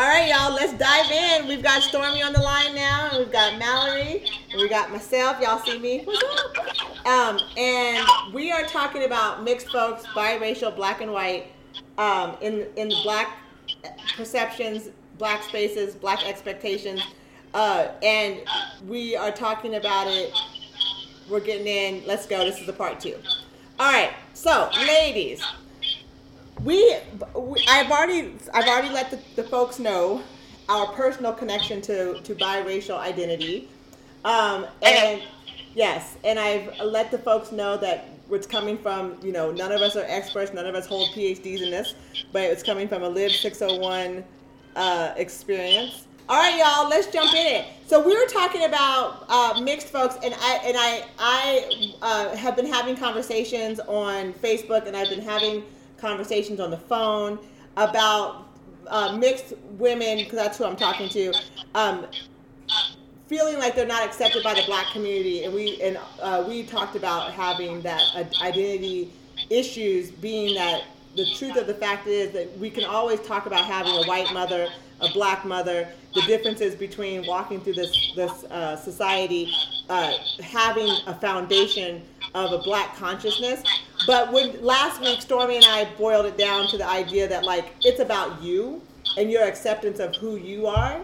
All right, y'all, let's dive in. We've got Stormy on the line now, and we've got Mallory, and we got myself. Y'all see me? Um, and we are talking about mixed folks, biracial, black and white, um, in in black perceptions, black spaces, black expectations, uh, and we are talking about it. We're getting in. Let's go. This is the part two. All right. So, ladies, we, we I've already I've already let the, the folks know our personal connection to to biracial identity, um, and yes, and I've let the folks know that it's coming from you know none of us are experts, none of us hold PhDs in this, but it's coming from a Lib 601 uh, experience. All right, y'all, let's jump in it. So we were talking about uh, mixed folks, and I and I I uh, have been having conversations on Facebook, and I've been having conversations on the phone about uh, mixed women, because that's who I'm talking to, um, feeling like they're not accepted by the black community. And we and uh, we talked about having that identity issues, being that the truth of the fact is that we can always talk about having a white mother, a black mother, the differences between walking through this this uh, society, uh, having a foundation of a black consciousness. But when last week Stormy and I boiled it down to the idea that like it's about you and your acceptance of who you are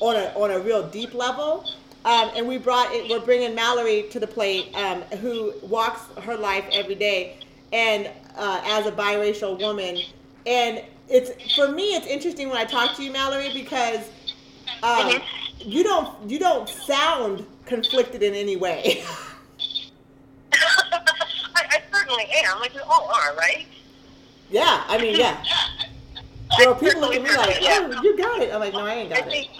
on a on a real deep level. Um, and we brought it, we're bringing Mallory to the plate, um, who walks her life every day, and uh, as a biracial woman, and it's for me it's interesting when I talk to you, Mallory, because um, you don't you don't sound conflicted in any way. certainly am. Like we all are, right? Yeah, I mean, yeah. There are people looking at me like, "Oh, you got it." I'm like, "No, I ain't got I think, it."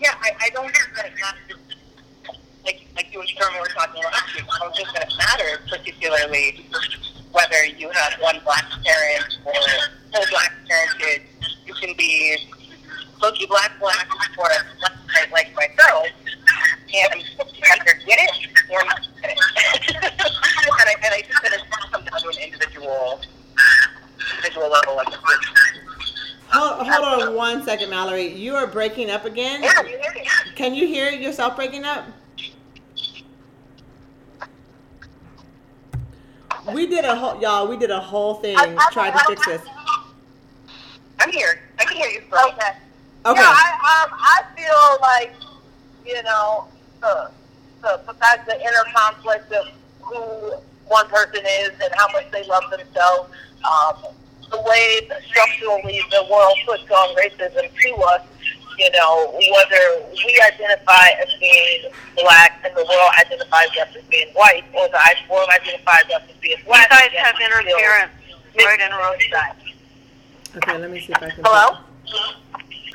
Yeah, I, I don't think that it matters. Like, like you and Stormy were talking about last week. I don't think that it matters particularly whether you have one black parent or full black parentage. You can be low-key black, black, or like myself, and either get it or not get it. and, I, and I think that it's come down to an individual, individual level. Like Hold, hold on one second, Mallory. You are breaking up again. Yeah, you hear me. Can you hear yourself breaking up? We did a whole, y'all. We did a whole thing trying to fix this. I'm here. I can hear you. Okay. Okay. Yeah, I um, I feel like you know the, the besides the inner conflict of who one person is and how much they love themselves, um, the way that structurally the world puts on racism to us, you know, whether we identify as being black and the world identifies us as being white, or the world identifies us as being black. You guys have interference right in road. Okay, let me see if I can. Hello?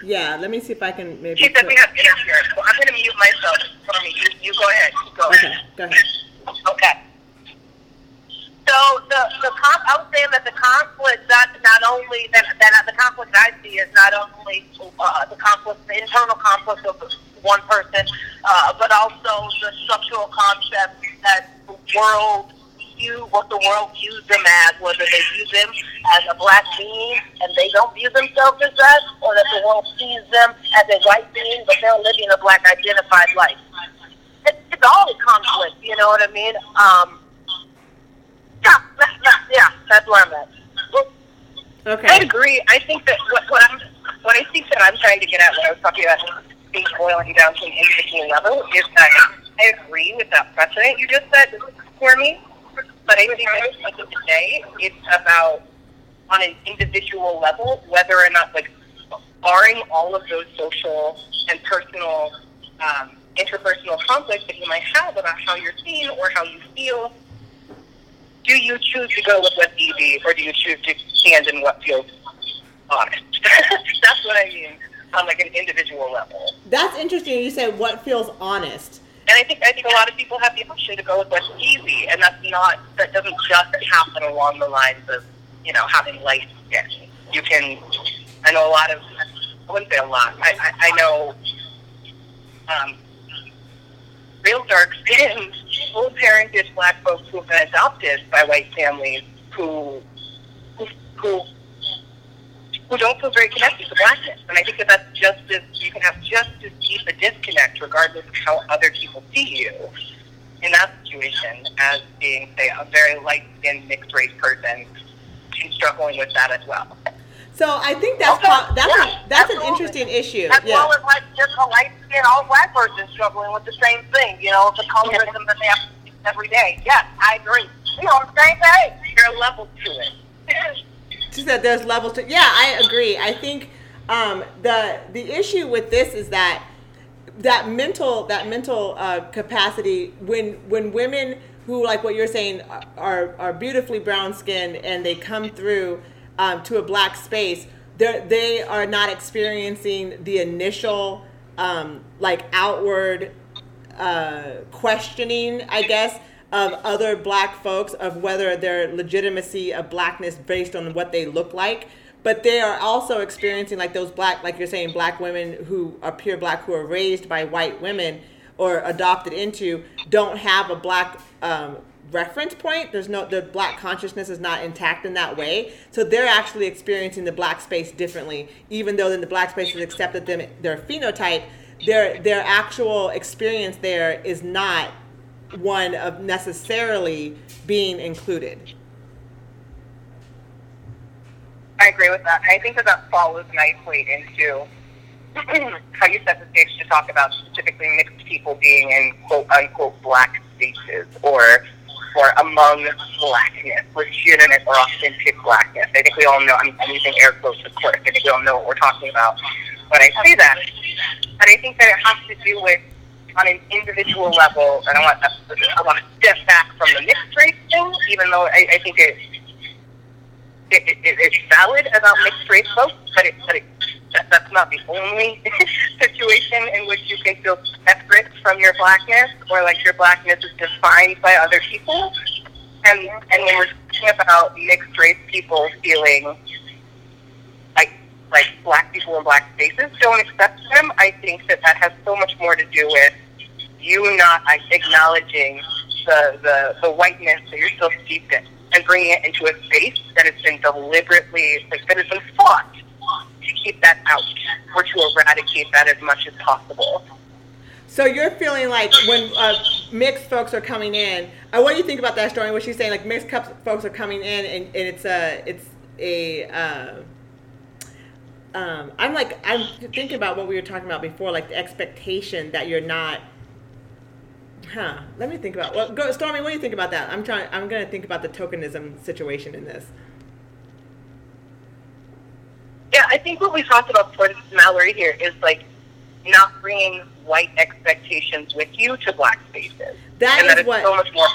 Yeah, let me see if I can maybe. She said we have interference, so I'm going to mute myself for me. You, you go ahead. Go okay, go ahead. Okay. So the the comp, I was saying that the conflict not not only that that the conflict I see is not only uh, the conflict, the internal conflict of one person, uh, but also the structural concept that the world view what the world views them as, whether they view them as a black being and they don't view themselves as that, or that the world sees them as a white being but they're living a black identified life. It's, it's all a conflict, you know what I mean? Um, yeah, yeah, yeah. that's where I'm at. Okay. I agree. I think that what, what I'm what I think that I'm trying to get at when I was talking about things boiling down to an individual level is that I agree with that precedent you just said for me. But I think at the end of the day, it's about on an individual level whether or not, like, barring all of those social and personal, um, interpersonal conflicts that you might have about how you're seen or how you feel, do you choose to go with what's easy or do you choose to stand in what feels honest? That's what I mean on like an individual level. That's interesting. You said what feels honest. And I think I think a lot of people have the option to go with what's easy, and that's not that doesn't just happen along the lines of you know having light skin. You can. I know a lot of. I wouldn't say a lot. I I, I know. Um, real dark skinned, full parented black folks who've been adopted by white families who who, who who don't feel very connected to blackness. And I think that that's just as, you can have just as deep a disconnect regardless of how other people see you in that situation as being, say, a very light-skinned mixed race person and struggling with that as well. So I think that's Okay, po- that's yeah, a, that's an interesting issue. As yeah. well as like just a light all black person struggling with the same thing, you know, the colorism that they have every day. Yes, I agree. We're on the same page. There are levels to it. She said there's levels to. Yeah, I agree. I think um, the the issue with this is that that mental that mental uh, capacity when when women who like what you're saying are are beautifully brown skinned and they come through um, to a black space they they are not experiencing the initial um, like outward uh, questioning, I guess, of other black folks of whether their legitimacy of blackness based on what they look like. But they are also experiencing like those black, like you're saying, black women who are pure black who are raised by white women or adopted into don't have a black um, reference point. There's no the black consciousness is not intact in that way. So they're actually experiencing the black space differently, even though then the black space has accepted them their phenotype. Their their actual experience there is not one of necessarily being included. I agree with that. I think that that follows nicely into how you set the stage to talk about specifically mixed people being in quote unquote black spaces or or among blackness, legitimate or authentic blackness. I think we all know, I'm, I'm using air quotes of course, I think we all know what we're talking about when I say that. And I think that it has to do with, on an individual level, and I want, I want to step back from the mixed race thing, even though I, I think it, it, it, it's valid about mixed race folks, but, it, but it, that, that's not the only situation in which you can feel separate from your blackness or like your blackness is defined by other people. And, and when we're talking about mixed race people feeling like like black people in black spaces don't accept them, I think that that has so much more to do with you not acknowledging the, the, the whiteness that you're still steeped in and bringing it into a space that has been deliberately, like, that has been fought keep that out or to eradicate that as much as possible. So you're feeling like when uh, mixed folks are coming in. Uh, what do you think about that Stormy? What she's saying, like mixed folks are coming in, and, and it's a it's a. Uh, um, I'm like I'm thinking about what we were talking about before, like the expectation that you're not. Huh. Let me think about. Well, go, Stormy. What do you think about that? I'm trying. I'm gonna think about the tokenism situation in this. Yeah, I think what we talked about before, this is Mallory here, is like not bringing white expectations with you to black spaces. That and that is it's what- so much more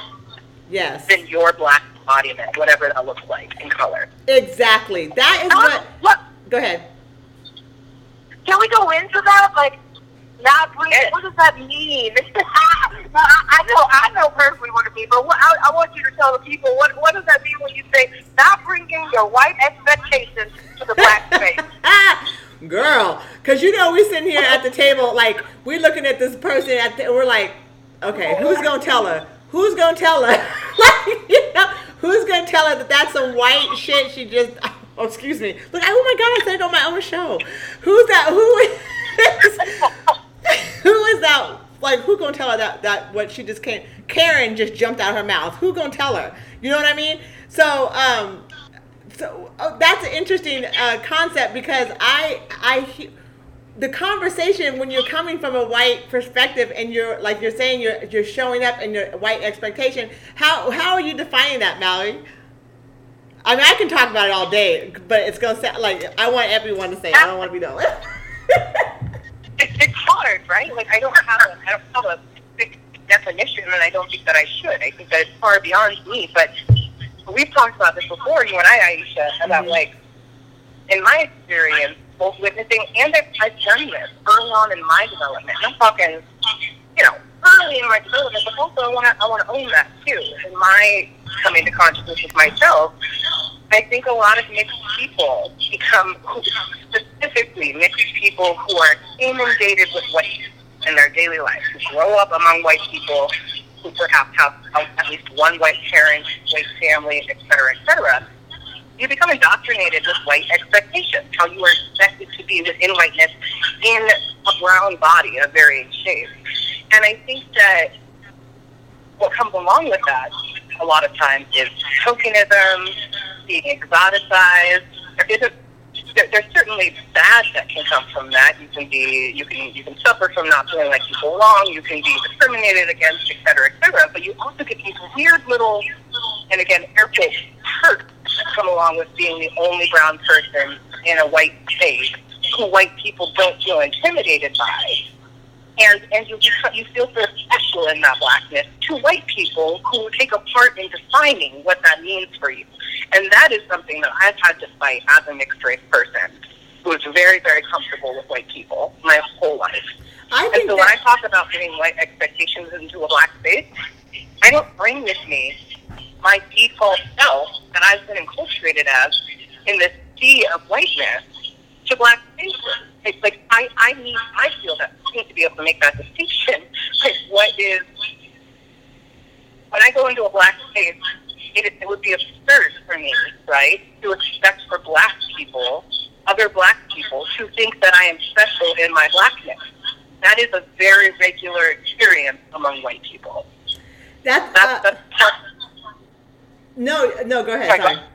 Yes. than your black embodiment, whatever that looks like in color. Exactly. That is what. what, Go ahead. can we go into that? Like, not bring, Yes. what does that mean? I, I know, I know personally what it means, but what, I, I want you to tell the people what what does that mean when you say not bringing your white expectations to the black space? Girl, because you know we're sitting here at the table like we're looking at this person at the, we're like, okay, who's gonna tell her? Who's gonna tell her? like, you know, who's gonna tell her that that's some white shit she just? Oh, excuse me. Look, oh my god, I said it on my own show. Who's that? Who is? who is that? Like, who gonna tell her that that what she just can't? Karen just jumped out her mouth. Who gonna tell her? You know what I mean? So, um, so oh, that's an interesting uh, concept because I I he- the conversation when you're coming from a white perspective and you're like you're saying you're you're showing up in your white expectation. How how are you defining that, Mallory? I mean, I can talk about it all day, but it's gonna sound like I want everyone to say. I don't want to be the. It's, it's hard, right? Like I don't have a, I don't have a fixed definition, and I don't think that I should. I think that it's far beyond me. But we've talked about this before, you and I, Aisha, about Mhm. like in my experience, both witnessing and I've, I've done this early on in my development. I'm talking, you know, early in my development, but also I want to I want to own that too. In my coming to consciousness with myself, I think a lot of mixed people become, specifically mixed people who are inundated with white in their daily life, who grow up among white people, who perhaps have at least one white parent, white family, et cetera, et cetera, you become indoctrinated with white expectations, how you are expected to be within whiteness in a brown body of varying shades. And I think that what comes along with that a lot of times is tokenism, being exoticized. There isn't there, there's certainly bad that can come from that. You can be, you can, you can suffer from not feeling like you belong. You can be discriminated against, et cetera, et cetera. But you also get these weird little, and again, air quotes, perks that come along with being the only brown person in a white space who white people don't feel intimidated by. And, and you, you feel so special in that blackness to white people who take a part in defining what that means for you. And that is something that I've had to fight as a mixed race person who is very, very comfortable with white people my whole life. I And so when I talk about bringing white expectations into a black space, I don't bring with me my default self that I've been enculturated as in this sea of whiteness to black spaces. It's like I, I need I feel that I need to be able to make that distinction. Like what is when I go into a black space, it, it would be absurd for me, right, to expect for black people, other black people, to think that I am special in my blackness. That is a very regular experience among white people. that's, That's, uh, that's, part, no, no, go ahead. Sorry, go ahead.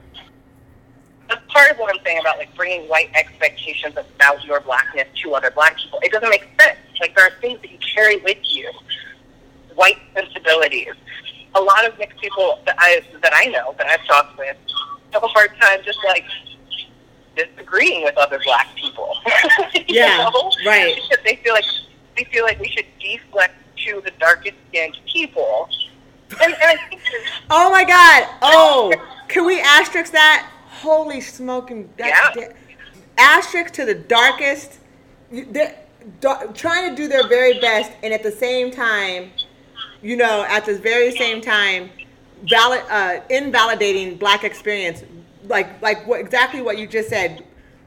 That's part of what I'm saying about like bringing white expectations about your blackness to other black people. It doesn't make sense. Like there are things that you carry with you, white sensibilities. A lot of mixed people that I that I know that I've talked with have a hard time just like disagreeing with other black people. Yeah, know? right. Because they feel like they feel like we should deflect to the darkest skinned people. And, and I think Oh my God! Oh, can we asterisk that? Holy smoking! That's Yeah. da- asterisk to the darkest. you- They're da- trying to do their very best, and at the same time, you know, at the very same time, valid, uh, invalidating black experience, like like what exactly what you just said.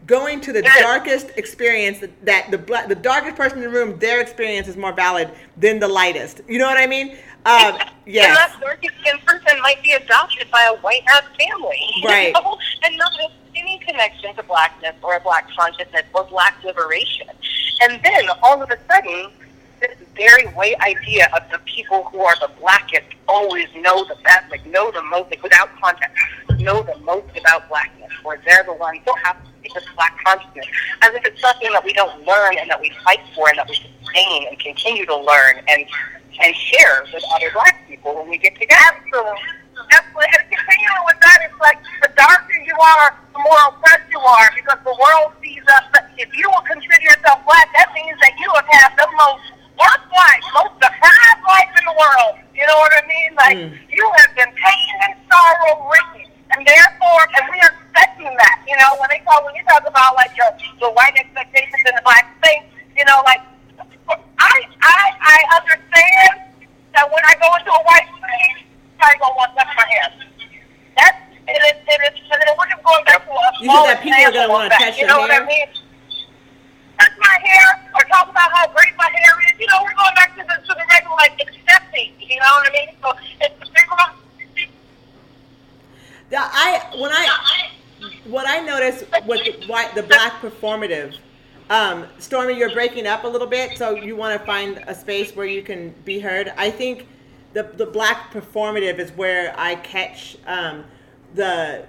Going to the Yes. darkest experience that, the black, the darkest person in the room, their experience is more valid than the lightest. You know what I mean? Um, yes. that darkest skinned person might be adopted by a white ass family. Right. know, And not have any connection to blackness or a black consciousness or black liberation. And then all of a sudden, this very white idea of the people who are the blackest always know the best, like know the most, like without context, know the most about blackness, or they're the ones who have this black consciousness, as if it's something that we don't learn and that we fight for and that we sustain and continue to learn and and share with other black people when we get together. Absolutely. Absolutely. And continuing with that, it's like the darker you are, the more oppressed you are because the world sees us. If you will consider yourself black, that means that you have had the most worst life, most the highest life in the world. You know what I mean? Like, Mm. you have been pain and sorrow written. And therefore, and we are expecting that. You know, when they talk, when you talk about like your, the white expectations in the black space, you know, like, I, I, I understand that when I go into a white space, I gonna want to touch my hair. That's it is it is and we're just going back to a small You said that people are gonna wanna of that, touch You your know what? I mean? Touch my hair or talk about how great my hair is. You know, we're going back to the to the regular like accepting. You know what I mean? So it's figure out. I when I what I noticed with the, why, the black performative, um, Stormy, you're breaking up a little bit, so you want to find a space where you can be heard. I think the the black performative is where I catch um, the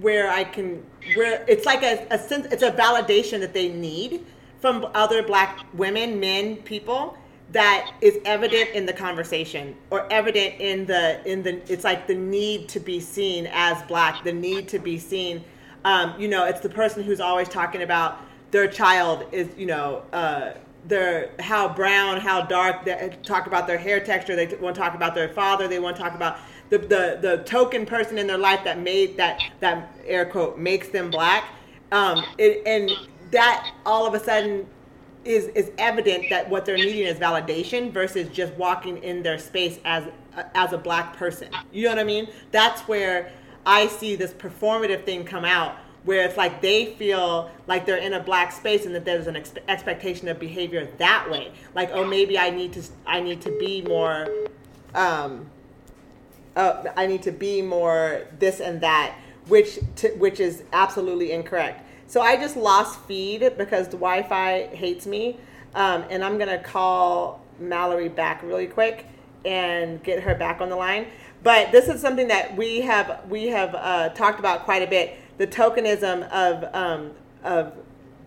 where I can where it's like a, a sense it's a validation that they need from other black women, men, people that is evident in the conversation or evident in the in the it's like the need to be seen as black, the need to be seen um, you know, it's the person who's always talking about their child is, you know, uh, their how brown, how dark. They talk about their hair texture. They want to talk about their father. They want to talk about the, the the token person in their life that made that that air quote makes them black. Um, it, and that all of a sudden is is evident that what they're needing is validation versus just walking in their space as as a black person. You know what I mean? That's where I see this performative thing come out where it's like they feel like they're in a black space and that there's an ex- expectation of behavior that way like oh maybe i need to i need to be more um uh, i need to be more this and that which which is absolutely incorrect. So I just lost feed because the Wi-Fi hates me, um, and I'm gonna call Mallory back really quick and get her back on the line. But this is something that we have we have uh, talked about quite a bit: the tokenism of um, of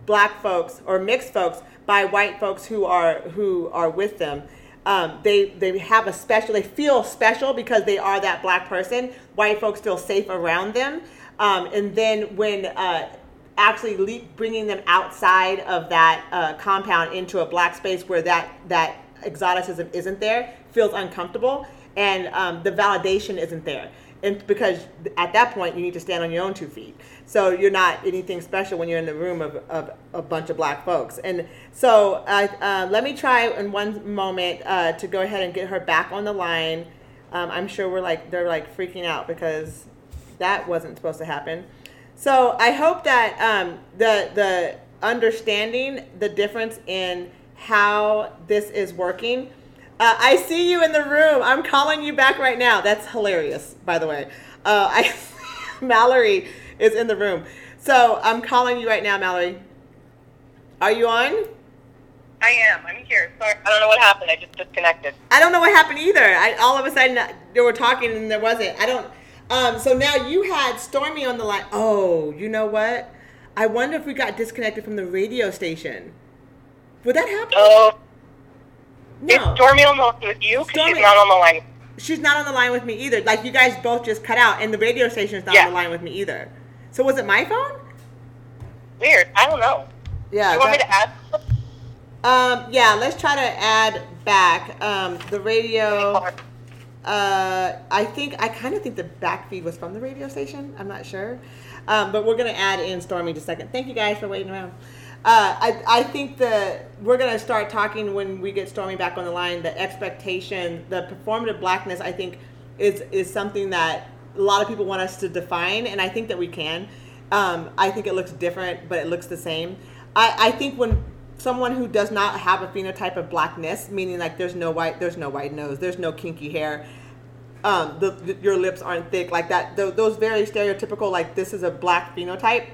black folks or mixed folks by white folks who are who are with them. Um, they they have a special. They feel special because they are that black person. White folks feel safe around them, um, and then when uh, actually le- bringing them outside of that uh, compound into a black space where that that exoticism isn't there feels uncomfortable, and um, the validation isn't there. And because at that point you need to stand on your own two feet. So you're not anything special when you're in the room of, of a bunch of black folks. And so uh, uh, let me try in one moment uh, to go ahead and get her back on the line. Um, I'm sure we're like they're like freaking out because that wasn't supposed to happen. So I hope that um, the the understanding the difference in how this is working. Uh, I see you in the room. I'm calling you back right now. That's hilarious, by the way. Uh, I Mallory is in the room. So I'm calling you right now, Mallory. Are you on? I am. I'm here. Sorry, I don't know what happened. I just disconnected. I don't know what happened either. I all of a sudden they were talking and there wasn't. I don't. Um, so now you had Stormy on the line. Oh, you know what? I wonder if we got disconnected from the radio station. Would that happen? Oh, is no. Stormy on the line with you? Stormy- she's not on the line. She's not on the line with me either. Like you guys both just cut out, and the radio station is not Yeah. on the line with me either. So was it my phone? Weird. I don't know. Yeah. you want me to add? Um, yeah, let's try to add back um, the radio. Uh, I think I kind of think the back feed was from the radio station. I'm not sure, um, but we're gonna add in Stormy in just a second. Thank you guys for waiting around. Uh, I, I think the we're gonna start talking when we get Stormy back on the line. The expectation, the performative blackness, I think, is is something that a lot of people want us to define, and I think that we can. Um, I think it looks different, but it looks the same. I, I think when someone who does not have a phenotype of blackness, meaning like there's no white, there's no white nose, there's no kinky hair, um, the, the- your lips aren't thick, like that. Th- those very stereotypical, like this is a black phenotype.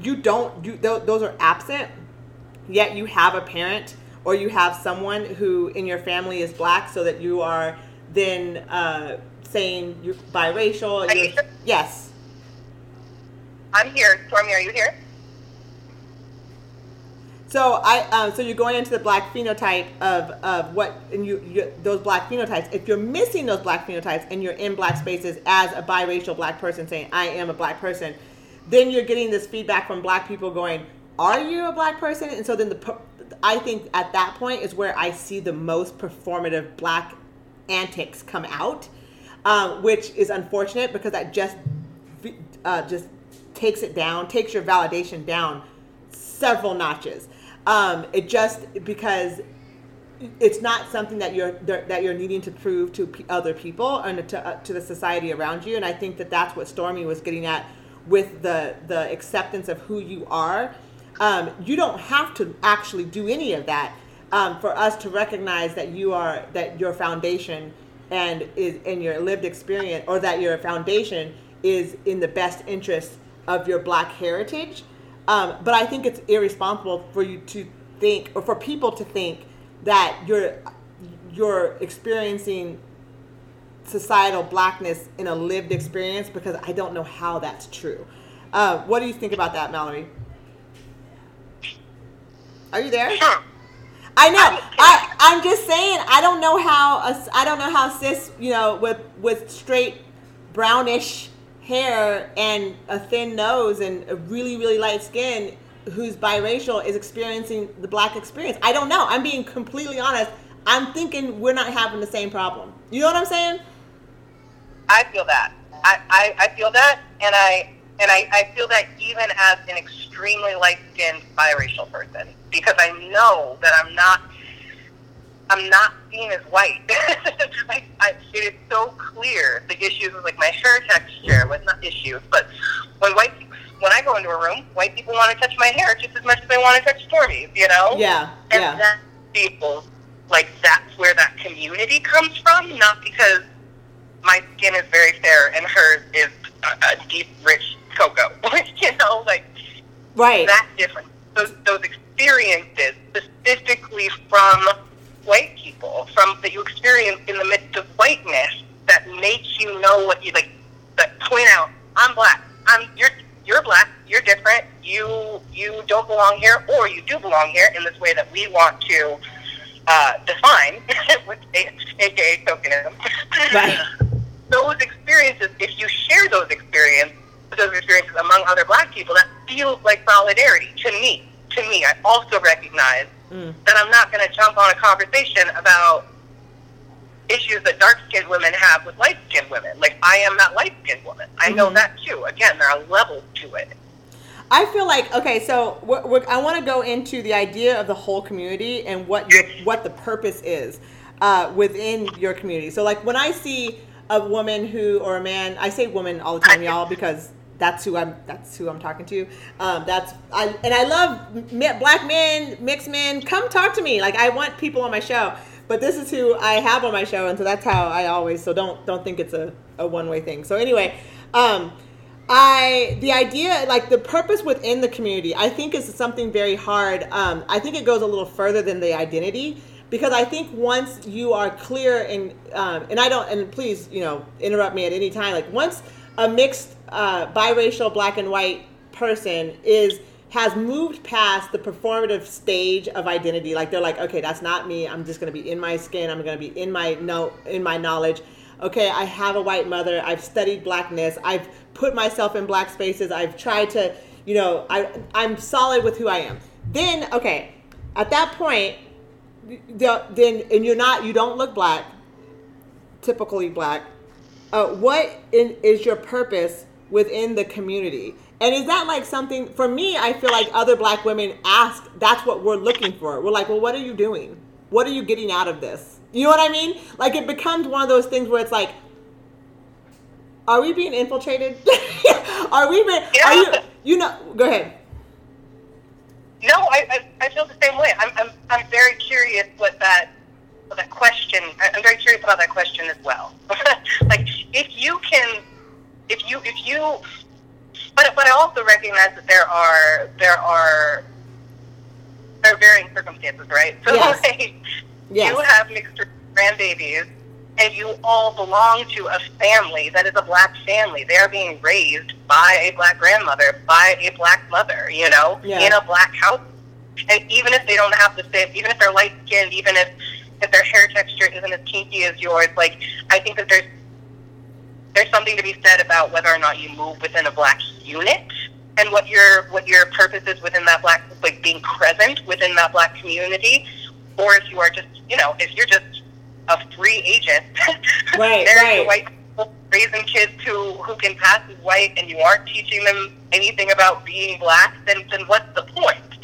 You don't, you th- those are absent. Yet you have a parent or you have someone who in your family is black, so that you are then uh, saying you're biracial. You're- yes. I'm here. Stormy, are you here? So I um, so you're going into the black phenotype of, of what and you, you those black phenotypes. If you're missing those black phenotypes and you're in black spaces as a biracial black person saying I am a black person, then you're getting this feedback from black people going, "Are you a black person?" And so then the I think at that point is where I see the most performative black antics come out, um, which is unfortunate because that just uh, just takes it down, takes your validation down several notches. Um, it just because it's not something that you're that you're needing to prove to other people and to, uh, to the society around you. And I think that that's what Stormy was getting at with the the acceptance of who you are. Um, you don't have to actually do any of that um, for us to recognize that you are that your foundation and is in your lived experience or that your foundation is in the best interest of your black heritage um, but I think it's irresponsible for you to think, or for people to think, that you're you're experiencing societal blackness in a lived experience because I don't know how that's true. Uh, what do you think about that, Mallory? Are you there? Huh. I know. I I'm just saying. I don't know how. A, I don't know how cis, you know, with with straight brownish hair and a thin nose and a really really light skin, who's biracial is experiencing the black experience. I don't know. I'm being completely honest. I'm thinking we're not having the same problem. You know what I'm saying? I feel that. I, I, I feel that, and I and I, I feel that even as an extremely light-skinned biracial person, because I know that I'm not I'm not seen as white. I, I, it is so clear the issues with like my hair texture, with not issues, but when white when I go into a room, white people want to touch my hair just as much as they want to touch Stormy's, you know? Yeah. And Yeah. that people like that's where that community comes from, not because my skin is very fair and hers is a, a deep, rich cocoa. you know, like right. that different. Those those experiences specifically from white people, from that you experience in the midst of whiteness, that makes you know what you like. That point out, I'm black. I'm you're you're black. You're different. You you don't belong here, or you do belong here in this way that we want to uh, define, with aka tokenism. Right. those experiences, if you share those experiences, those experiences among other black people, that feels like solidarity to me. To me, I also recognize Mm. that I'm not going to jump on a conversation about issues that dark skinned women have with light skinned women. Like, I am that light skinned woman. I know Mhm. that too. Again, there are levels to it. I feel like okay, so we're, we're, I want to go into the idea of the whole community and what your what the purpose is uh, within your community. So like when I see a woman who or a man, I say woman all the time, y'all, because that's who I'm that's who I'm talking to. Um, that's I and I love black men, mixed men. Come talk to me. Like I want people on my show. But this is who I have on my show, and so that's how I always. So don't don't think it's a, a one way thing. So anyway, um, I the idea like the purpose within the community I think is something very hard. Um, I think it goes a little further than the identity because I think once you are clear and um, and I don't and please you know interrupt me at any time like once a mixed uh, biracial black and white person is has moved past the performative stage of identity. Like they're like okay that's not me. I'm just to be in my skin. I'm to be in my no in my knowledge. Okay, I have a white mother, I've studied blackness, I've put myself in black spaces, I've tried to, you know, I, I'm solid with who I am. Then, okay, at that point, then, and you're not, you don't look black, typically black, uh, what in, is your purpose within the community? And is that like something, for me, I feel like other black women ask, that's what we're looking for. We're like, well, what are you doing? What are you getting out of this? You know what I mean? Like it becomes one of those things where it's like, are we being infiltrated? are we being, are you, you know, go ahead. No, I, I, I feel the same way. I'm, I'm, I'm very curious what that, what that question, I'm very curious about that question as well. like, if you can, if you, if you, but, but I also recognize that there are, there are, there are varying circumstances, right? So, Yes. like, Yes. you have mixed grandbabies, and you all belong to a family that is a black family. They are being raised by a black grandmother, by a black mother, you know, Yeah. in a black house. And even if they don't have the same, even if they're light skinned, even if if their hair texture isn't as kinky as yours, like I think that there's there's something to be said about whether or not you move within a black unit and what your what your purpose is within that black like being present within that black community or if you are just you know if you're just a free agent Right, marrying right. white people, raising kids who who can pass as white and you aren't teaching them anything about being black then then what's the point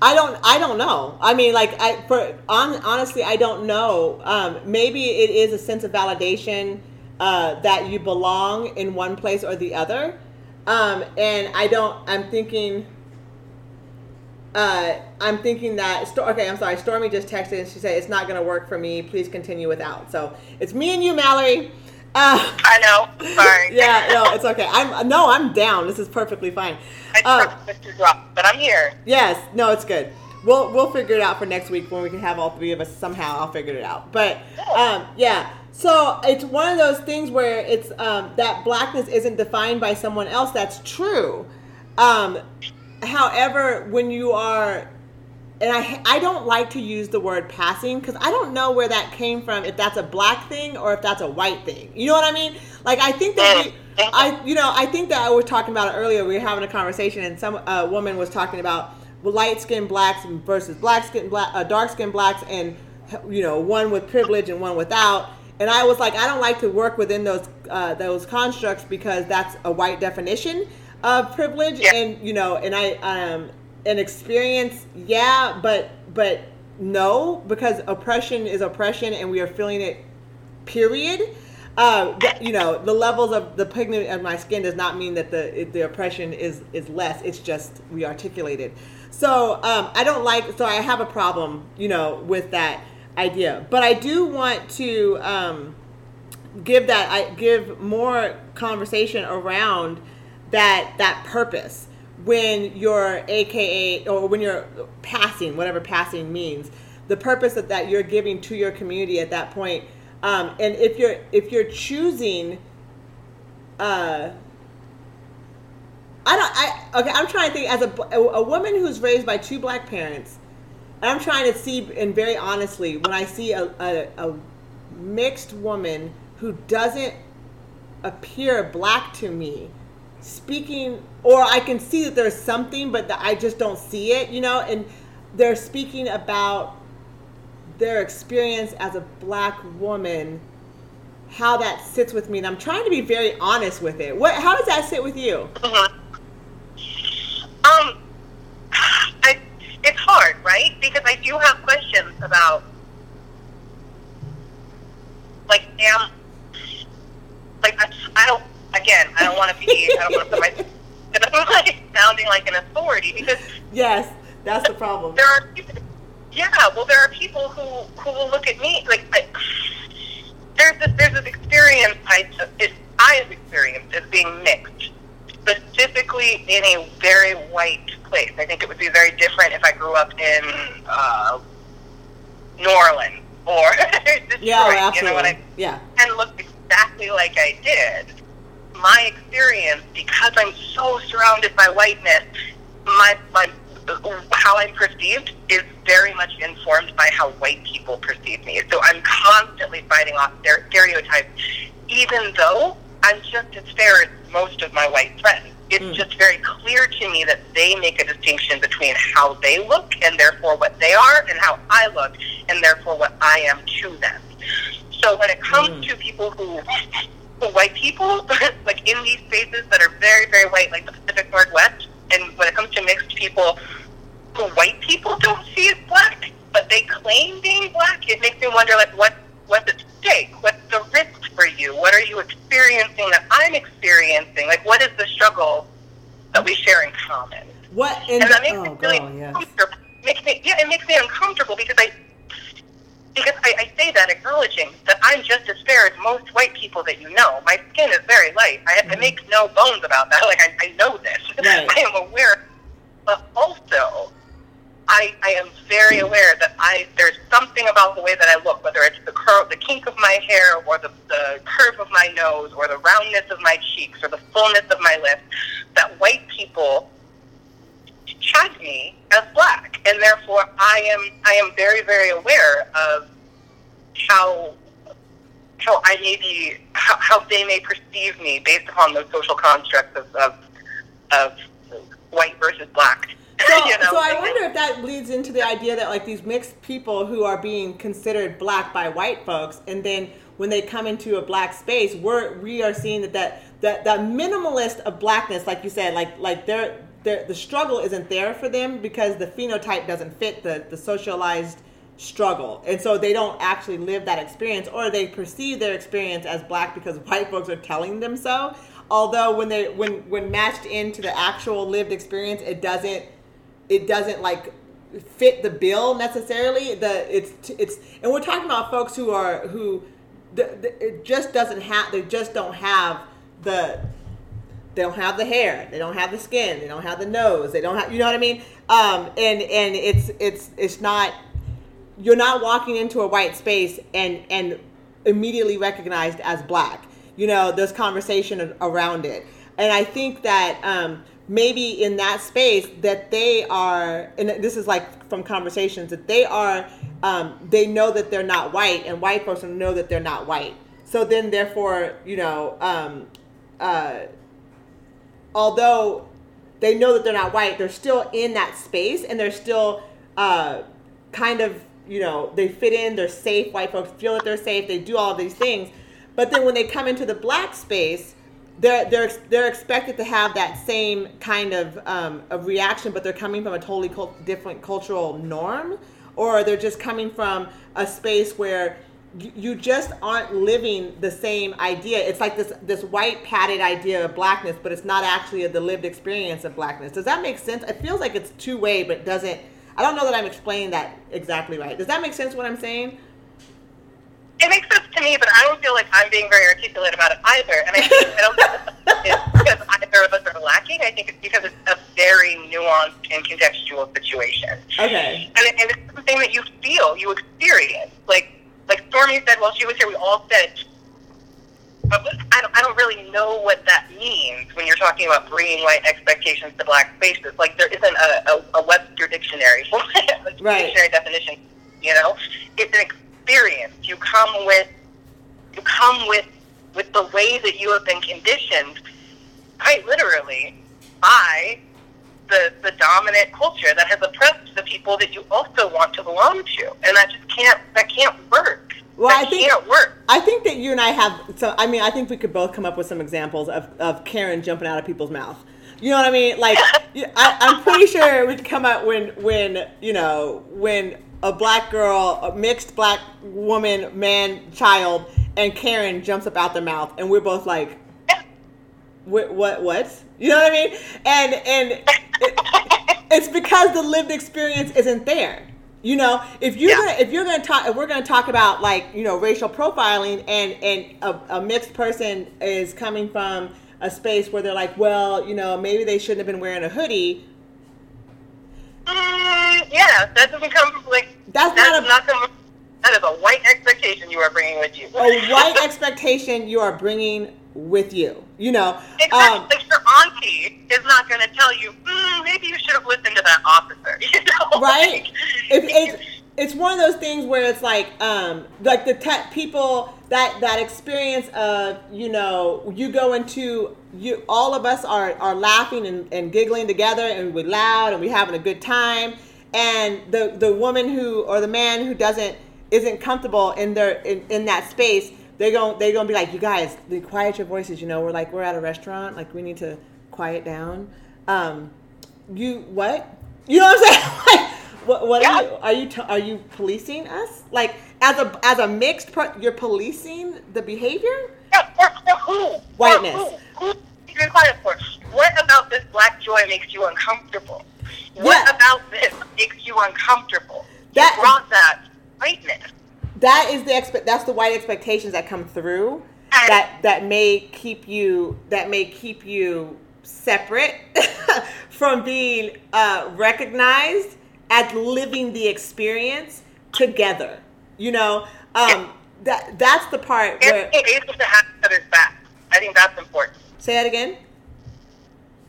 I don't. I don't know. I mean, like, I for on, honestly, I don't know. Um, maybe it is a sense of validation uh, that you belong in one place or the other. Um, and I don't. I'm thinking. Uh, I'm thinking that. Okay, I'm sorry. Stormy just texted and she said it's not going to work for me. Please continue without. So it's me and you, Mallory. Uh, i know sorry yeah, no, it's okay. I'm no, I'm down. This is perfectly fine. i Uh, uh, drop but i'm here Yes, no, it's good. We'll we'll figure it out for next week when we can have all three of us somehow. I'll figure it out. But um, yeah, so it's one of those things where it's um, that blackness isn't defined by someone else. That's true. Um, however, when you are, and I I don't like to use the word passing because I don't know where that came from. If that's a black thing or if that's a white thing. You know what I mean? Like I think that we. I, you know, I think that I was talking about it earlier. We were having a conversation, and some uh, woman was talking about light skinned blacks versus black skin black, uh, dark skinned blacks, and you know, one with privilege and one without. And I was like, I don't like to work within those uh, those constructs because that's a white definition of privilege, Yeah. and you know, and I um, an experience, yeah, but but no, because oppression is oppression, and we are feeling it period. Uh, you know, the levels of the pigment of my skin does not mean that the the oppression is is less. It's just we articulate it. So um, I don't like. So I have a problem, you know, with that idea. But I do want to um, give that I give more conversation around that that purpose when you're aka or when you're passing whatever passing means the purpose that, that you're giving to your community at that point um, and if you're if you're choosing uh I don't I okay I'm trying to think as a, a woman who's raised by two black parents and I'm trying to see and very honestly when I see a, a, a mixed woman who doesn't appear black to me speaking or I can see that there's something but that I just don't see it you know? And they're speaking about their experience as a black woman how that sits with me and I'm trying to be very honest with it. What how does that sit with you? Mm-hmm. um I, it's hard right? Because I do have questions about like am like I, I don't again I don't want to be I don't want to put my like sounding like an authority because yes that's the problem. There are yeah well there are people who who will look at me like there's this there's this experience I it, I have experienced as being mixed specifically in a very white place. I think it would be very different if I grew up in uh, New Orleans or Detroit, yeah, you know what I yeah and looked exactly like I did. My experience, because I'm so surrounded by whiteness, my my how I'm perceived is very much informed by how white people perceive me. So I'm constantly fighting off their stereotypes, even though I'm just as fair as most of my white friends. It's mm. just very clear to me that they make a distinction between how they look and therefore what they are, and how I look and therefore what I am to them. So when it comes mm. to people who, who white people, like in these spaces that are very, very white, like the Pacific Northwest, and when it comes to mixed people, who white people don't see as black, but they claim being black, it makes me wonder, like, what what's at stake? What's the risk for you? What are you experiencing that I'm experiencing? Like, what is the struggle that we share in common? What? and that makes oh, me really God, yes. uncomfortable. Makes me, yeah, it makes me uncomfortable because I because I, I say that acknowledging that I'm just as fair as most white people that you know. My skin is very light. I, mm-hmm. I make no bones about that. Like I, I know this. Right. I am aware, but also I, I am very aware that I there's something about the way that I look, whether it's the curl, the kink of my hair, or the, the curve of my nose, or the roundness of my cheeks, or the fullness of my lips, that white people tag me as black, and therefore I am I am very very aware of how how I may be how, how they may perceive me based upon those social constructs of of, of white versus black. So, you know? so I wonder if that leads into the idea that like these mixed people who are being considered black by white folks, and then when they come into a black space, we're we are seeing that that that, that minimalist of blackness, like you said, like like they're the struggle isn't there for them because the phenotype doesn't fit the, the socialized struggle. And so they don't actually live that experience or they perceive their experience as black because white folks are telling them so. Although when they when when matched into the actual lived experience, it doesn't it doesn't like fit the bill necessarily. The it's it's and we're talking about folks who are who the, the, it just doesn't have they just don't have the they don't have the hair, they don't have the skin, they don't have the nose, they don't have you know what I mean? Um, and and it's it's it's not you're not walking into a white space and and immediately recognized as black. You know, there's conversation around it, and I think that um, maybe in that space that they are, and this is like from conversations that they are, um, they know that they're not white, and white folks know that they're not white. So then, therefore, you know. Um, uh, although they know that they're not white, they're still in that space and they're still uh, kind of, you know, they fit in, they're safe. White folks feel that they're safe, they do all these things. But then when they come into the black space, they're they're they're expected to have that same kind of um, of reaction, but they're coming from a totally different cultural norm, or they're just coming from a space where you just aren't living the same idea. It's like this this white padded idea of blackness, but it's not actually the lived experience of blackness. Does that make sense? It feels like it's two way, but doesn't. I don't know that I'm explaining that exactly right. Does that make sense? What I'm saying? It makes sense to me, but I don't feel like I'm being very articulate about it either. And I, I don't is because either of us are lacking. I think it's because it's a very nuanced and contextual situation. Okay. And, it, and it's something that you feel, you experience. Like like Stormy said while she was here, we all said, but I don't, I don't really know what that means when you're talking about bringing white expectations to black spaces. Like there isn't a, a, a Webster dictionary, a Right. dictionary definition. You know, it's an experience. You come with, you come with, with the way that you have been conditioned, quite literally, by the the dominant culture that has oppressed the people that you also want to belong to, and that just can't that can't work. Well, that I think- can't work. I think that you and I have so I mean I think we could both come up with some examples of, of Karen jumping out of people's mouth. You know what I mean? Like I, I'm pretty sure we could come up when when you know when a black girl, a mixed black woman, man, child, and Karen jumps up out their mouth, and we're both like, what what what? You know what I mean? And and it, it's because the lived experience isn't there. You know, if you're Yeah. gonna if you're gonna talk if we're gonna talk about like you know racial profiling and and a, a mixed person is coming from a space where they're like, well, you know, maybe they shouldn't have been wearing a hoodie. Mm, yeah, that doesn't come from like That's that's not a- not some, that is a white expectation you are bringing with you. A white expectation you are bringing with you. You know, Exactly. um, like your auntie is not going to tell you, mm, maybe you should have listened to that officer. You know, right? Like, It, it's it's one of those things where it's like um like the te- people that that experience of you know you go into you all of us are are laughing and, and giggling together and we're loud and we're having a good time and the the woman who or the man who doesn't isn't comfortable in their in, in that space they're going they're going to be like you guys quiet your voices you know we're like we're at a restaurant like we need to quiet down um you what you know what i'm saying like what, what are you are you t- are you policing us like as a as a mixed per- you're policing the behavior Yeah, for, for who? Whiteness. For who? Who you quiet for? What about this black joy makes you uncomfortable? What Yeah. about this makes you uncomfortable? That- you brought that whiteness. That is the expect that's the white expectations that come through that that may keep you that may keep you separate from being uh, recognized as living the experience together you know um, that that's the part where being able to have each other's back. I think that's important. say that again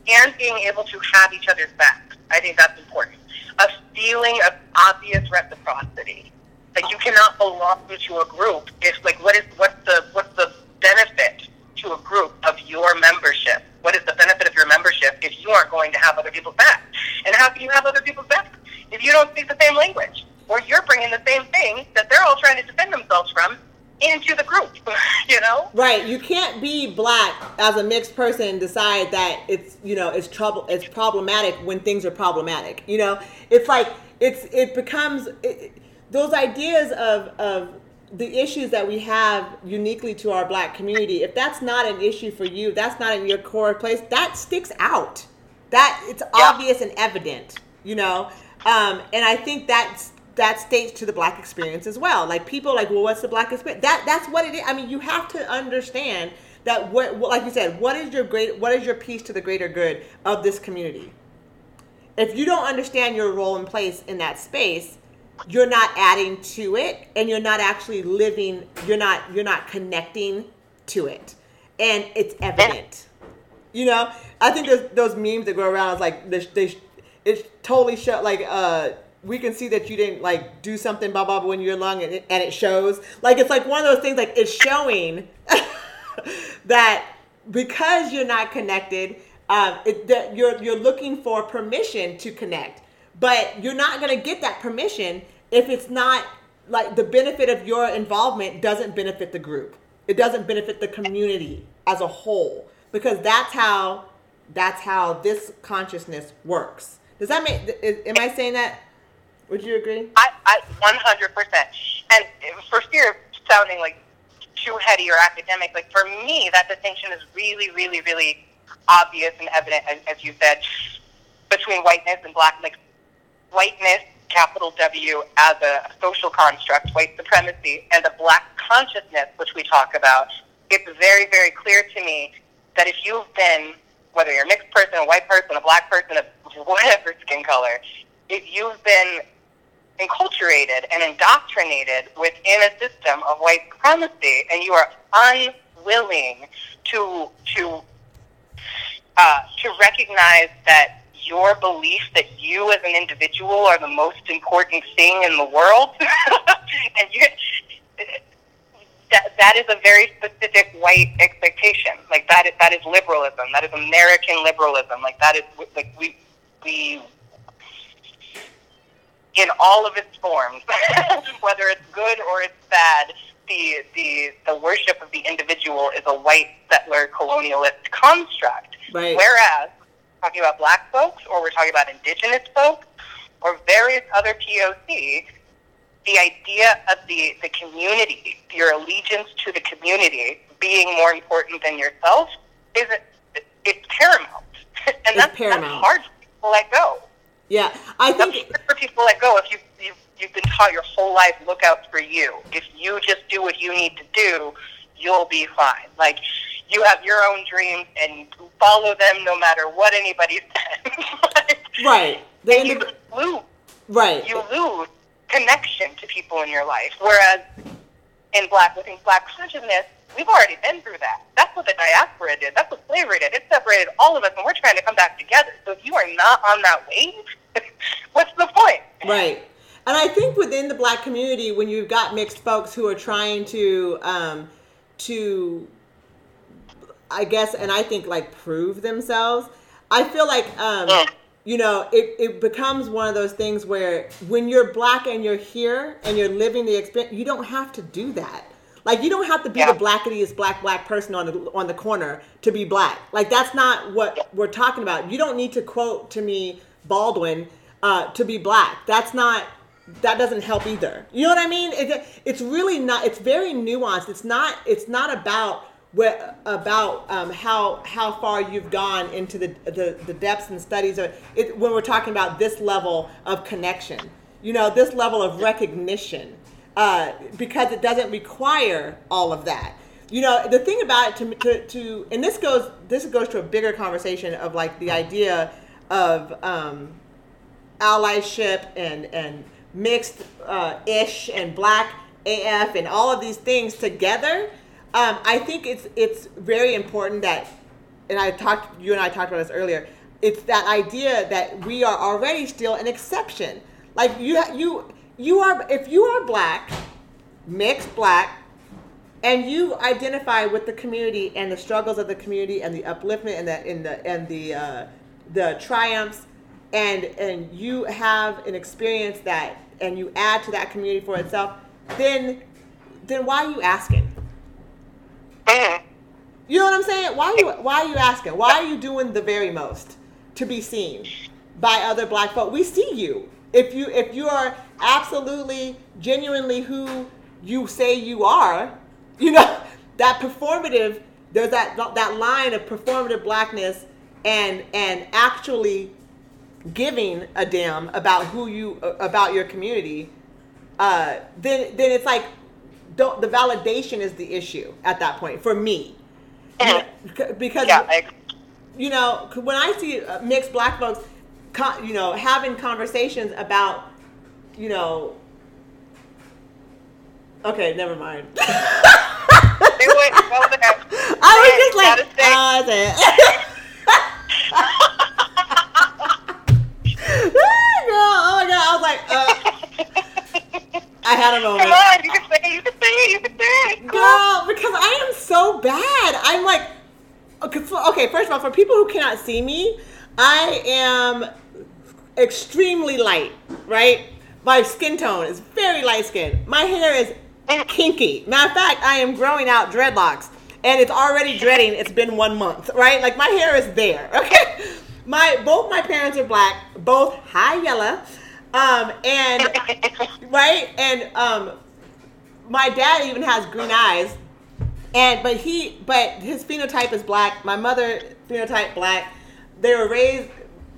and being able to have each other's back. I think that's important. A feeling of obvious reciprocity. Like you cannot belong to a group if like what is what's the what's the benefit to a group of your membership? What is the benefit of your membership if you aren't going to have other people's back? And how can you have other people's back if you don't speak the same language or you're bringing the same thing that they're all trying to defend themselves from into the group? you know? Right. You can't be black as a mixed person and decide that it's you know it's trouble it's problematic when things are problematic. You know, it's like it's it becomes it, those ideas of of the issues that we have uniquely to our black community. If that's not an issue for you, that's not in your core place. That sticks out. That it's obvious and evident. You know, um, and I think that's that states to the black experience as well. Like people like, well, what's the black experience? That that's what it is. I mean, you have to understand that what, what like you said, what is your great what is your piece to the greater good of this community? If you don't understand your role and place in that space, you're not adding to it and you're not actually living, you're not you're not connecting to it. And it's evident. You know, I think those memes that go around. It's like they, they, it's totally show like uh we can see that you didn't like do something blah blah blah when you're young and it, and it shows. Like it's like one of those things like it's showing that because you're not connected, um, it, that you're you're looking for permission to connect, but you're not gonna get that permission if it's not like the benefit of your involvement doesn't benefit the group. It doesn't benefit the community as a whole because that's how that's how this consciousness works. Does that make? Am I saying that? Would you agree? I, I 100%. And for fear of sounding like too heady or academic, like for me, that distinction is really, really, really obvious and evident, as, as you said, between whiteness and black. Like whiteness, capital W, as a social construct, white supremacy, and the black consciousness, which we talk about. It's very, very clear to me that if you've been, whether you're a mixed person, a white person, a black person, a whatever skin color, if you've been enculturated and indoctrinated within a system of white supremacy, and you are unwilling to to uh, to recognize that your belief that you as an individual are the most important thing in the world, and you that that is a very specific white expectation. Like that is that is liberalism. That is American liberalism. Like that is like we we in all of its forms, whether it's good or it's bad. The, the the worship of the individual is a white settler colonialist construct. Right. Whereas talking about black folks or we're talking about indigenous folks or various other POC, the idea of the, the community, your allegiance to the community being more important than yourself is it's paramount. and It's that's, paramount. that's hard for people to let go. Yeah, I That's think hard for people to let go if you, you've, you've been taught your whole life, look out for you. If you just do what you need to do, you'll be fine. Like, you have your own dreams and follow them no matter what anybody says. right. The and you lose right. you lose connection to people in your life. Whereas in black within black consciousness, we've already been through that. That's what the diaspora did. That's what slavery did. It separated all of us, and we're trying to come back together. So if you are not on that wave, what's the point? Right. And I think within the black community, when you've got mixed folks who are trying to, um, to, I guess, and I think like prove themselves, I feel like, um, you know, it, it becomes one of those things where when you're black and you're here and you're living the experience, you don't have to do that. Like you don't have to be Yeah. the blackest black black person on the on the corner to be black. Like that's not what we're talking about. You don't need to quote to me Baldwin uh, to be black. That's not that doesn't help either. You know what I mean? It, it's really not. It's very nuanced. It's not. It's not about about um, how how far you've gone into the the, the depths and studies of it. When we're talking about this level of connection, you know, this level of recognition, uh, because it doesn't require all of that. You know, the thing about it to, to, to and this goes this goes to a bigger conversation of like the idea of um, allyship and and mixed uh, ish and black AF and all of these things together. Um, I think it's it's very important that, and I talked you and I talked about this earlier. It's that idea that we are already still an exception. Like you you you are if you are black, mixed black, and you identify with the community and the struggles of the community and the upliftment and the and the and the uh, the triumphs and and you have an experience that and you add to that community for itself then then why are you asking Mhm. you know what i'm saying? Why are you why are you asking? Why are you doing the very most to be seen by other black folk? We see you. If you if you are absolutely genuinely who you say you are you know that performative there's that that line of performative blackness and and actually giving a damn about who you about your community uh then then it's like don't the validation is the issue at that point for me c- because Yeah, I you know when I see uh, mixed black folks, you know, having conversations about, you know, okay, never mind. Do it. Go there. I was just like, Gotta say it. oh, that's it. Girl, oh my god, I was like, uh, I had a moment. Come on, you can say it. You can say it. You can say it. Come. Girl, because I am so bad. I'm like, okay, for- okay, first of all, for people who cannot see me, I am extremely light, right? My skin tone is very light skin. My hair is kinky. Matter of fact, I am growing out dreadlocks. And it's already dreading. It's been one month, right? Like my hair is there. Okay, my both my parents are black. Both high yellow, um, and right, and um, my dad even has green eyes. And but he but his phenotype is black. My mother phenotype black. They were raised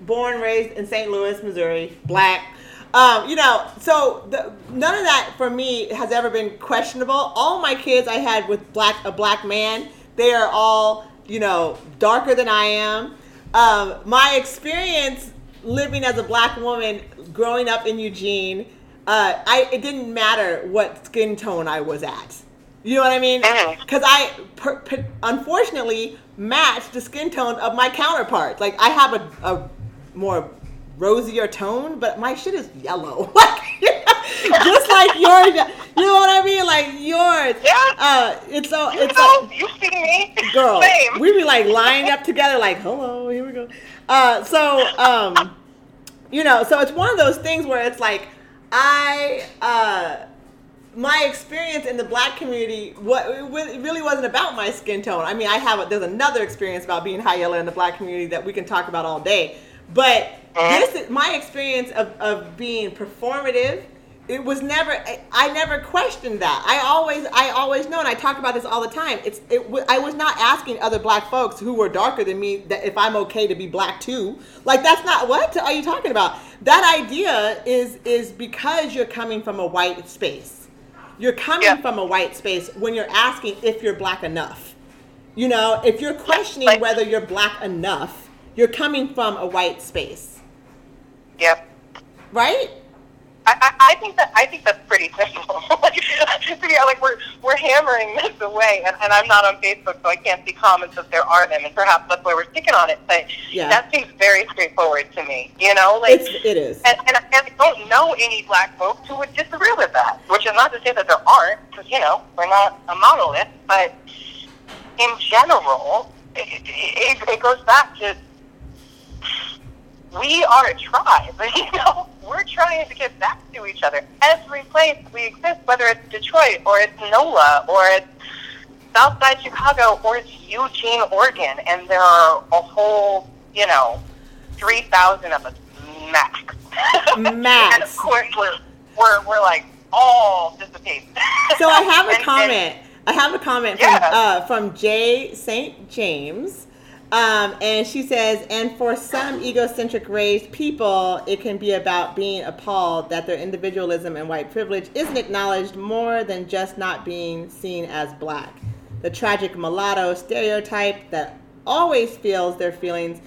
born raised in st louis missouri. Black. Um, you know so the, none of that for me has ever been questionable. All my kids i had with black a black man they are all you know, darker than I am. Um, my experience living as a black woman growing up in Eugene, uh, I it didn't matter what skin tone I was at. You know what I mean? Because I, per, per, unfortunately, matched the skin tone of my counterparts. Like I have a, a more rosier tone, but my shit is yellow. Like just like yours. You know what I mean? Like yours. Yeah. Uh, it's so You it's know, like, you see me. girl. Same. We be like lined up together, like hello, here we go. Uh, so um, you know, so it's one of those things where it's like I. Uh, my experience in the black community, what it really wasn't about my skin tone. I mean, I have a, there's another experience about being high yellow in the black community that we can talk about all day. But this is my experience of, of being performative. It was never. I, I never questioned that. I always, I always know, and I talk about this all the time. It's, it. I was not asking other black folks who were darker than me that if I'm okay to be black too. Like that's not what are you talking about? That idea is is because you're coming from a white space. You're coming Yeah. from a white space when you're asking if you're black enough. You know, if you're questioning Like- whether you're black enough, you're coming from a white space, Yep. right? I, I, think that I think that's pretty simple. like, yeah, like we're we're hammering this away, and, and I'm not on Facebook, so I can't see comments if there are them, and perhaps that's why we're sticking on it. But Yeah. that seems very straightforward to me. You know, like It's it is. and, and, and I don't know any black folks who would disagree with that, which is not to say that there aren't, because, you know, we're not a monolith, but in general, it, it, it goes back to we are a tribe, you know? We're trying to get back to each other. Every place we exist, whether it's Detroit or it's NOLA or it's Southside Chicago or it's Eugene, Oregon, and there are a whole, you know, 3,000 of us max. Max. and of course, we're, we're, we're like all dissipate. So I have a And- and- comment. I have a comment from uh, from Jay St. James. Um, and she says, and for some egocentric raised people, it can be about being appalled that their individualism and white privilege isn't acknowledged more than just not being seen as black. The tragic mulatto stereotype that always feels their feelings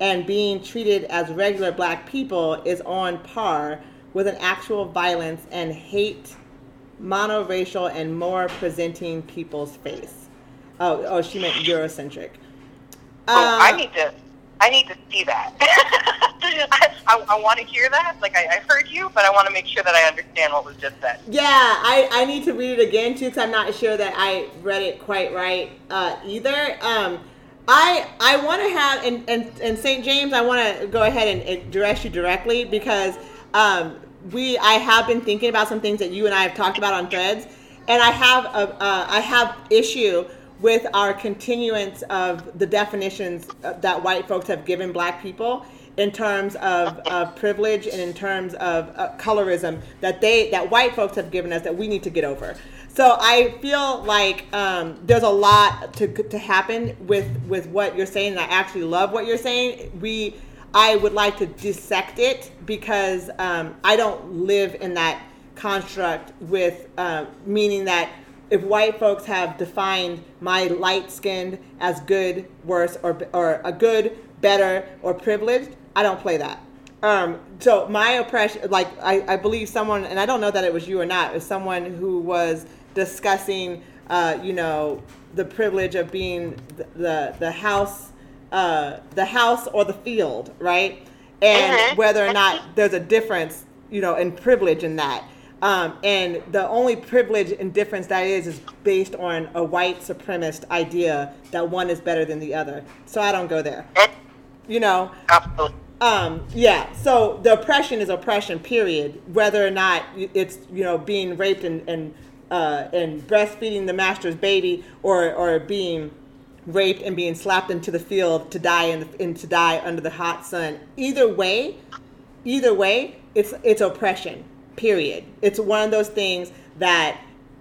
and being treated as regular black people is on par with an actual violence and hate monoracial and more presenting people's face. Oh, oh, she meant Eurocentric. Oh, I Uh, need to. I need to see that. I, I, I want to hear that. Like I, I heard you, but I want to make sure that I understand what was just said. Yeah, I, I need to read it again too because I'm not sure that I read it quite right uh, either. Um, I I want to have and, and and St. James, I want to go ahead and address you directly because um, we I have been thinking about some things that you and I have talked about on Threads, and I have a uh, I have issue with our continuance of the definitions uh, that white folks have given black people in terms of, of privilege and in terms of uh, colorism that they that white folks have given us that we need to get over. So I feel like um, there's a lot to, to happen with with what you're saying. And I actually love what you're saying. We I would like to dissect it because um, I don't live in that construct with uh, meaning that if white folks have defined my light skinned as good, worse, or or a good, better, or privileged, I don't play that. Um, so my oppression, like I, I believe someone, and I don't know that it was you or not, it was someone who was discussing, uh, you know, the privilege of being the the, the house, uh, the house or the field, right? And Mhm. whether or not there's a difference, you know, in privilege in that. Um, and the only privilege and difference that is is based on a white supremacist idea that one is better than the other. So I don't go there. You know, Absolutely. um, yeah. So the oppression is oppression. Period. Whether or not it's you know being raped and and uh, and breastfeeding the master's baby, or or being raped and being slapped into the field to die in the, and to die under the hot sun. Either way, either way, it's it's oppression. Period. It's one of those things that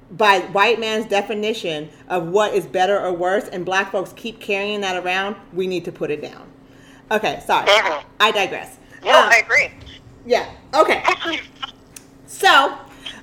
by white man's definition of what is better or worse, and black folks keep carrying that around, we need to put it down. Okay, sorry. Mhm. I digress. Yeah, Um, I agree. yeah. Okay. So,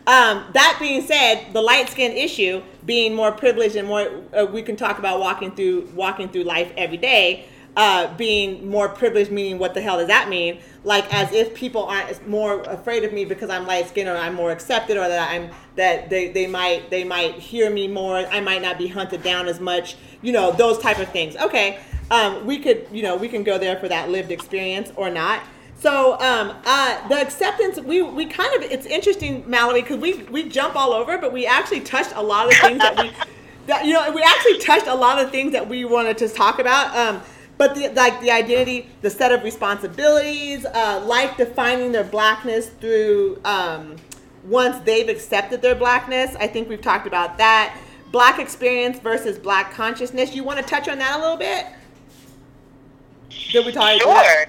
Um, that being said, the light skin issue being more privileged and more, uh, we can talk about walking through walking through life every day. Uh, being more privileged, meaning what the hell does that mean? Like as if people aren't more afraid of me because I'm light skinned or I'm more accepted or that I'm that they, they might they might hear me more. I might not be hunted down as much. You know those type of things. Okay, um, we could you know we can go there for that lived experience or not. So um, uh, the acceptance, we, we kind of, it's interesting, Mallory, because we, we jump all over, but we actually touched a lot of things that we, that, you know, we actually touched a lot of things that we wanted to talk about. Um, but the, like the identity, the set of responsibilities, uh, life defining their blackness through um, once they've accepted their blackness. I think we've talked about that. Black experience versus black consciousness. You want to touch on that a little bit? Did we talk? Sure.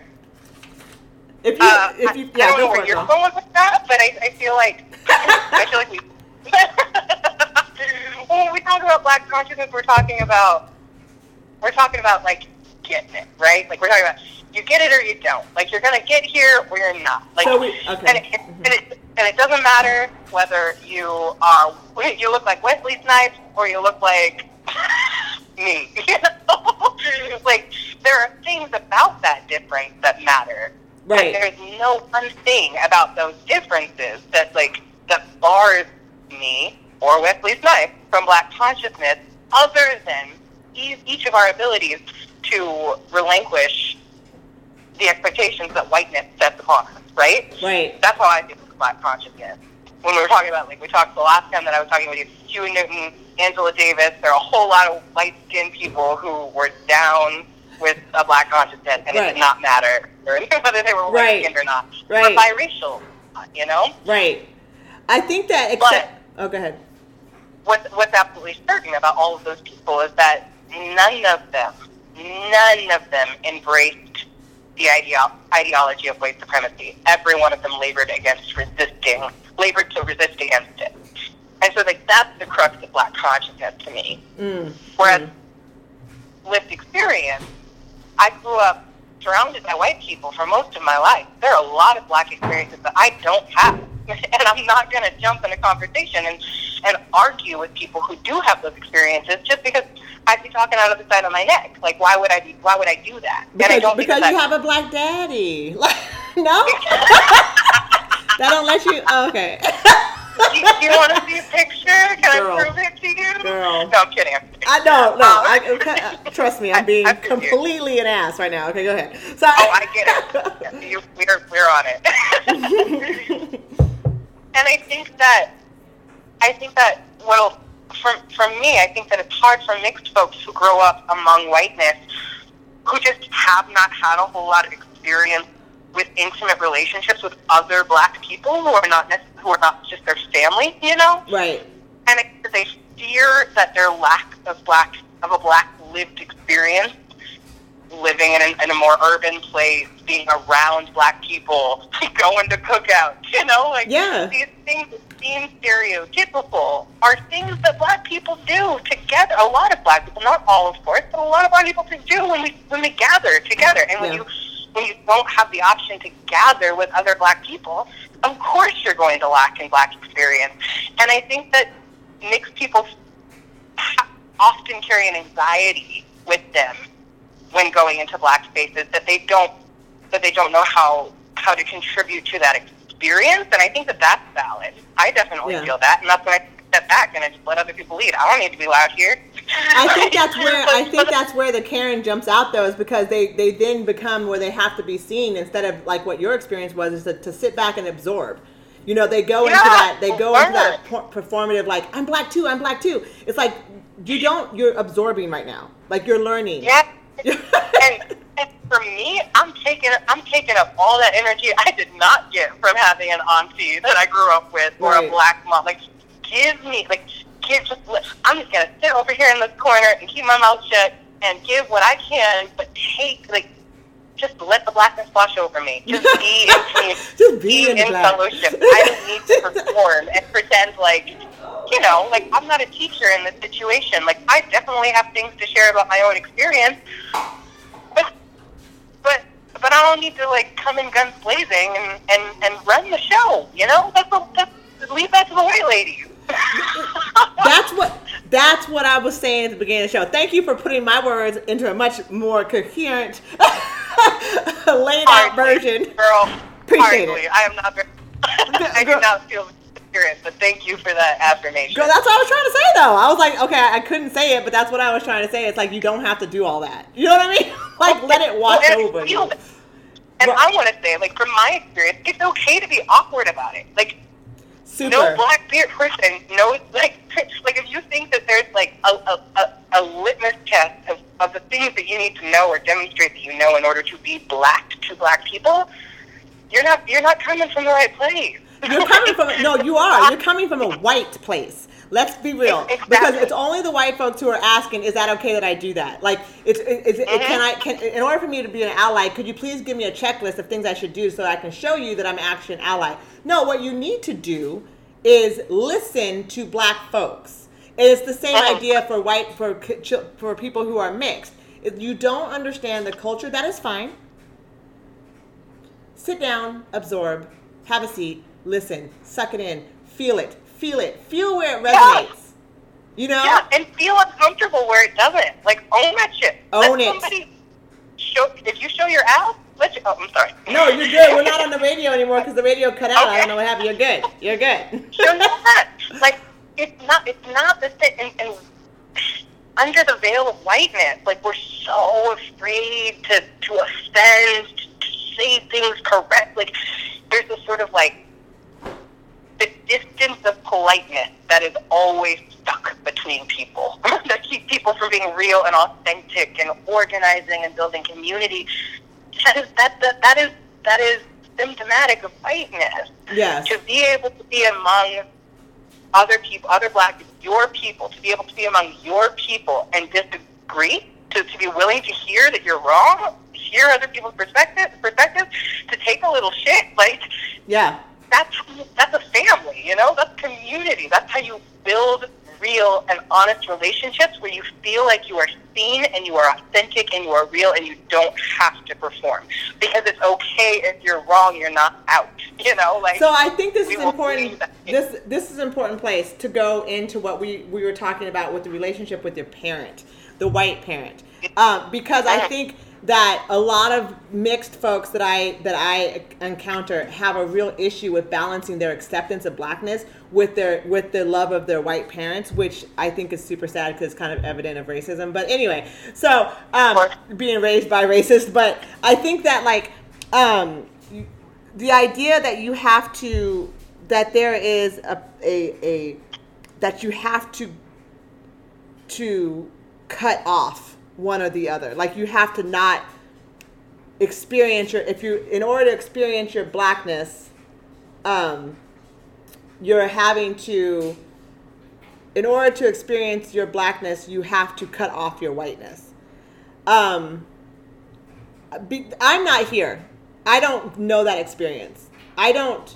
If you, Uh, if you, I, yeah, I don't know where you're going with that, but I, I feel like I feel like we when we talk about black consciousness, we're talking about we're talking about like getting it right. Like we're talking about you get it or you don't. Like you're gonna get here or you're not. Like So we- okay. and, it, and it and it doesn't matter whether you are you look like Wesley Snipes or you look like me. You know? like there are things about that difference that matter. Right. And there's no one thing about those differences that like that bars me or Wesley Snipes from black consciousness other than each each of our abilities to relinquish the expectations that whiteness sets upon us, right? Right. That's how I think of black consciousness. When we were talking about, like, we talked the last time that I was talking with you, Huey Newton, Angela Davis, there are a whole lot of light skinned people who were down with a black consciousness, and it did not matter whether they were Right. white skinned or not. Right. Or biracial, you know? Right. I think that except. Oh, go ahead. what's, what's absolutely certain about all of those people is that none of them, none of them embraced the ideo- ideology of white supremacy. Every one of them labored against resisting, labored to resist against it. And so, like, that's the crux of black consciousness to me. Mm. Whereas Mm. lived experience, I grew up surrounded by white people for most of my life. There are a lot of black experiences that I don't have. And I'm not going to jump in a conversation and, and argue with people who do have those experiences just because I'd be talking out of the side of my neck. Like, why would I be? Why would I do that? and I Because, don't think because that you have a black daddy. Like, no? that don't let you. oh, okay. do, you, do you want to see a picture? Can Girl. I prove it to you? Girl. No, I'm kidding. I'm kidding. I don't know. Um, I, okay, uh, trust me, I'm being I feel you. completely an ass right now. Okay, go ahead. Sorry. Oh, I get it. Yeah, you, we're we're on it. And I think that I think that well, for for me, I think that it's hard for mixed folks who grow up among whiteness who just have not had a whole lot of experience with intimate relationships with other black people who are not necess- who are not just their family, you know right. and I they fear that their lack of black of a black lived experience, living in, an, in a more urban place, being around black people, going to cookouts, you know, like Yeah. these things that seem stereotypical are things that black people do together. A lot of black people, not all, of course, but a lot of black people do when we when we gather together, and when Yeah. you when you don't have the option to gather with other black people, of course you're going to lack in black experience. And I think that mixed people often carry an anxiety with them when going into black spaces that they don't that they don't know how how to contribute to that experience. And I think that that's valid. I definitely Yeah. feel that, and that's why I step back and I just let other people lead. I don't need to be loud here. I think that's where I think that's where the Karen jumps out though is because they they then become where they have to be seen instead of like what your experience was is to, to sit back and absorb. You know, they go into that they go into that performative like I'm black too, I'm black too. It's like you don't you're absorbing right now. Like you're learning. Yeah. And, and for me, I'm taking I'm taking up all that energy I did not get from having an auntie that I grew up with or Right. a black mom. Like, give me like give just I'm just gonna sit over here in this corner and keep my mouth shut and give what I can, but take like just let the blackness wash over me. Just be in. Just be in in fellowship. I don't need to perform and pretend like, you know, like I'm not a teacher in this situation. Like I definitely have things to share about my own experience, but but but I don't need to like come in guns blazing and and and run the show. You know, that's, a, that's leave that to the white you. that's what that's what I was saying at the beginning of the show. Thank you for putting my words into a much more coherent, laid out version. Girl, Appreciate hardly. it. I am not very. I do not feel spirit, but thank you for that affirmation. Girl, that's what I was trying to say though. I was like, okay, I couldn't say it, but that's what I was trying to say. It's like you don't have to do all that. You know what I mean? like let it wash Well, over you. And Right. I want to say, like, from my experience, it's okay to be awkward about it. Like, Super. no black beard person No, like, like if you think that there's like a a, a, a litmus test of, of the things that you need to know or demonstrate that you know in order to be black to black people, you're not you're not coming from the right place. You're coming from no, you are. You're coming from a white place. Let's be real, Exactly. because it's only the white folks who are asking, "Is that okay that I do that?" Like, it's is it, can I can in order for me to be an ally, could you please give me a checklist of things I should do so I can show you that I'm actually an ally? No, what you need to do is listen to black folks. And it's the same Uh-huh. idea for white for for people who are mixed. If you don't understand the culture, that is fine sit down, absorb, have a seat, listen, suck it in, feel it, feel it, feel where it Yeah. resonates. You know? Yeah, and feel uncomfortable where it doesn't. Like own that shit. Own let it. Show if you show your ass. Let you. Oh, I'm sorry. No, you're good. We're not on the radio anymore because the radio cut out. I don't know what happened. You're good. You're good. show your ass. Like it's not. It's not the thing. And, and under the veil of whiteness, like we're so afraid to to offend, to say things correct. Like there's this sort of like distance of politeness that is always stuck between people that keep people from being real and authentic and organizing and building community. That is that that, that is that is symptomatic of whiteness. Yes. To be able to be among other people, other black people, your people, to be able to be among your people and disagree, to, to be willing to hear that you're wrong, hear other people's perspective, perspectives, to take a little shit, like Yeah. That's that's a family, you know. That's community. That's how you build real and honest relationships where you feel like you are seen and you are authentic and you are real and you don't have to perform because it's okay if you're wrong. You're not out, you know. Like So I think this is important. This this is an important place to go into what we we were talking about with the relationship with your parent, the white parent, um, because I think that a lot of mixed folks that I that I encounter have a real issue with balancing their acceptance of blackness with their with the love of their white parents, which I think is super sad because it's kind of evident of racism. But anyway, so um, being raised by racist, but I think that like um, the idea that you have to that there is a a, a that you have to to cut off one or the other. Like you have to not experience your if you in order to experience your blackness um you're having to in order to experience your blackness you have to cut off your whiteness. Um be, i'm not here. I don't know that experience. I don't.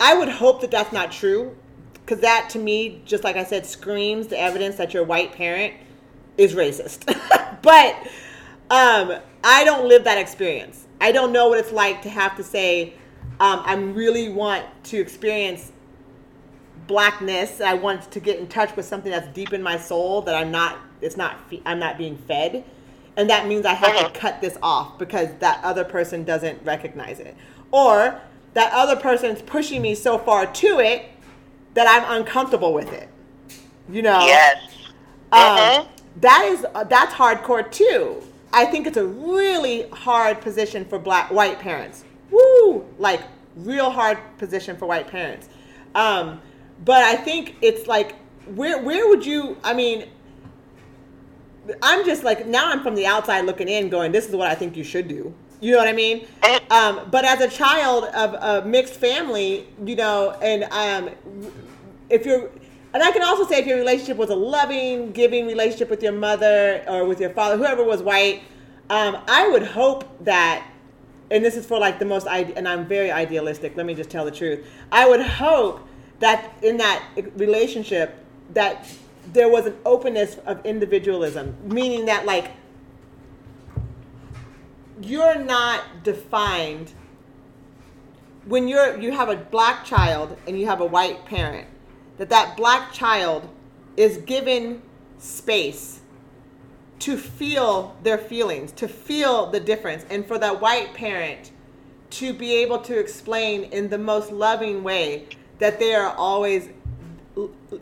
I would hope that that's not true, because that to me, just like I said, screams the evidence that your white parent is racist. but um, I don't live that experience. I don't know what it's like to have to say, um, I really want to experience blackness. I want to get in touch with something that's deep in my soul that I'm not. It's not. I'm not being fed, and that means I have Mhm. to cut this off because that other person doesn't recognize it, or that other person's pushing me so far to it that I'm uncomfortable with it. You know. Yes. That is uh, that's hardcore too. I think it's a really hard position for black white parents. Woo, like real hard position for white parents. Um, but I think it's like where where would you? I mean, I'm just like now I'm from the outside looking in, going, this is what I think you should do. You know what I mean? Um, but as a child of a mixed family, you know, and um, if you're, and I can also say if your relationship was a loving, giving relationship with your mother or with your father, whoever was white, um, I would hope that, and this is for like the most, and I'm very idealistic. Let me just tell the truth. I would hope that in that relationship that there was an openness of individualism, meaning that like you're not defined when you're you have a black child and you have a white parent that that black child is given space to feel their feelings, to feel the difference, and for that white parent to be able to explain in the most loving way that they are always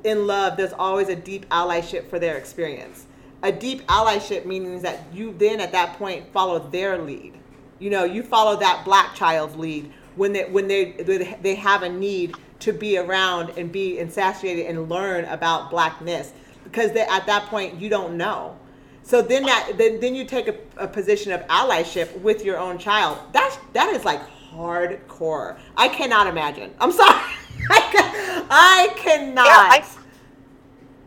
in love, there's always a deep allyship for their experience. A deep allyship means that you then at that point follow their lead. You know, you follow that black child's lead when they when they they have a need to be around and be insatiated and learn about blackness because at that point you don't know. So then that then, then you take a, a position of allyship with your own child. That's that is like hardcore. I cannot imagine. I'm sorry. I cannot. Yeah, I,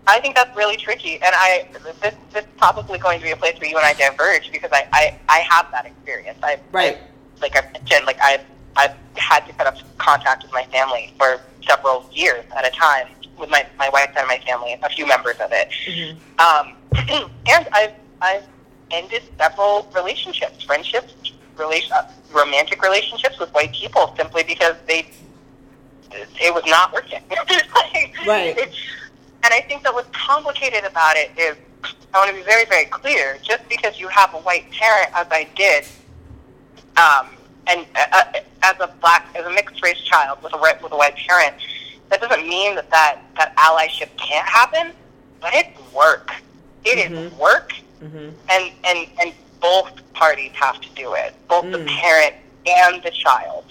I think that's really tricky, and I this this is probably going to be a place where you and I diverge because I I, I have that experience. I right. I, like I mentioned, like I I've had to cut off contact with my family for several years at a time with my my wife and my family, a few members of it, mm-hmm. um, and I've I've ended several relationships, friendships, relation, uh, romantic relationships with white people simply because they it was not working. right. and I think that what's complicated about it is I want to be very, very clear. Just because you have a white parent, as I did, um, and uh, uh as a black, as a mixed race child with a with a white parent, that doesn't mean that that, that allyship can't happen. But it's work. It mm-hmm. is work, mm-hmm. and and and both parties have to do it. Both mm. the parent and the child.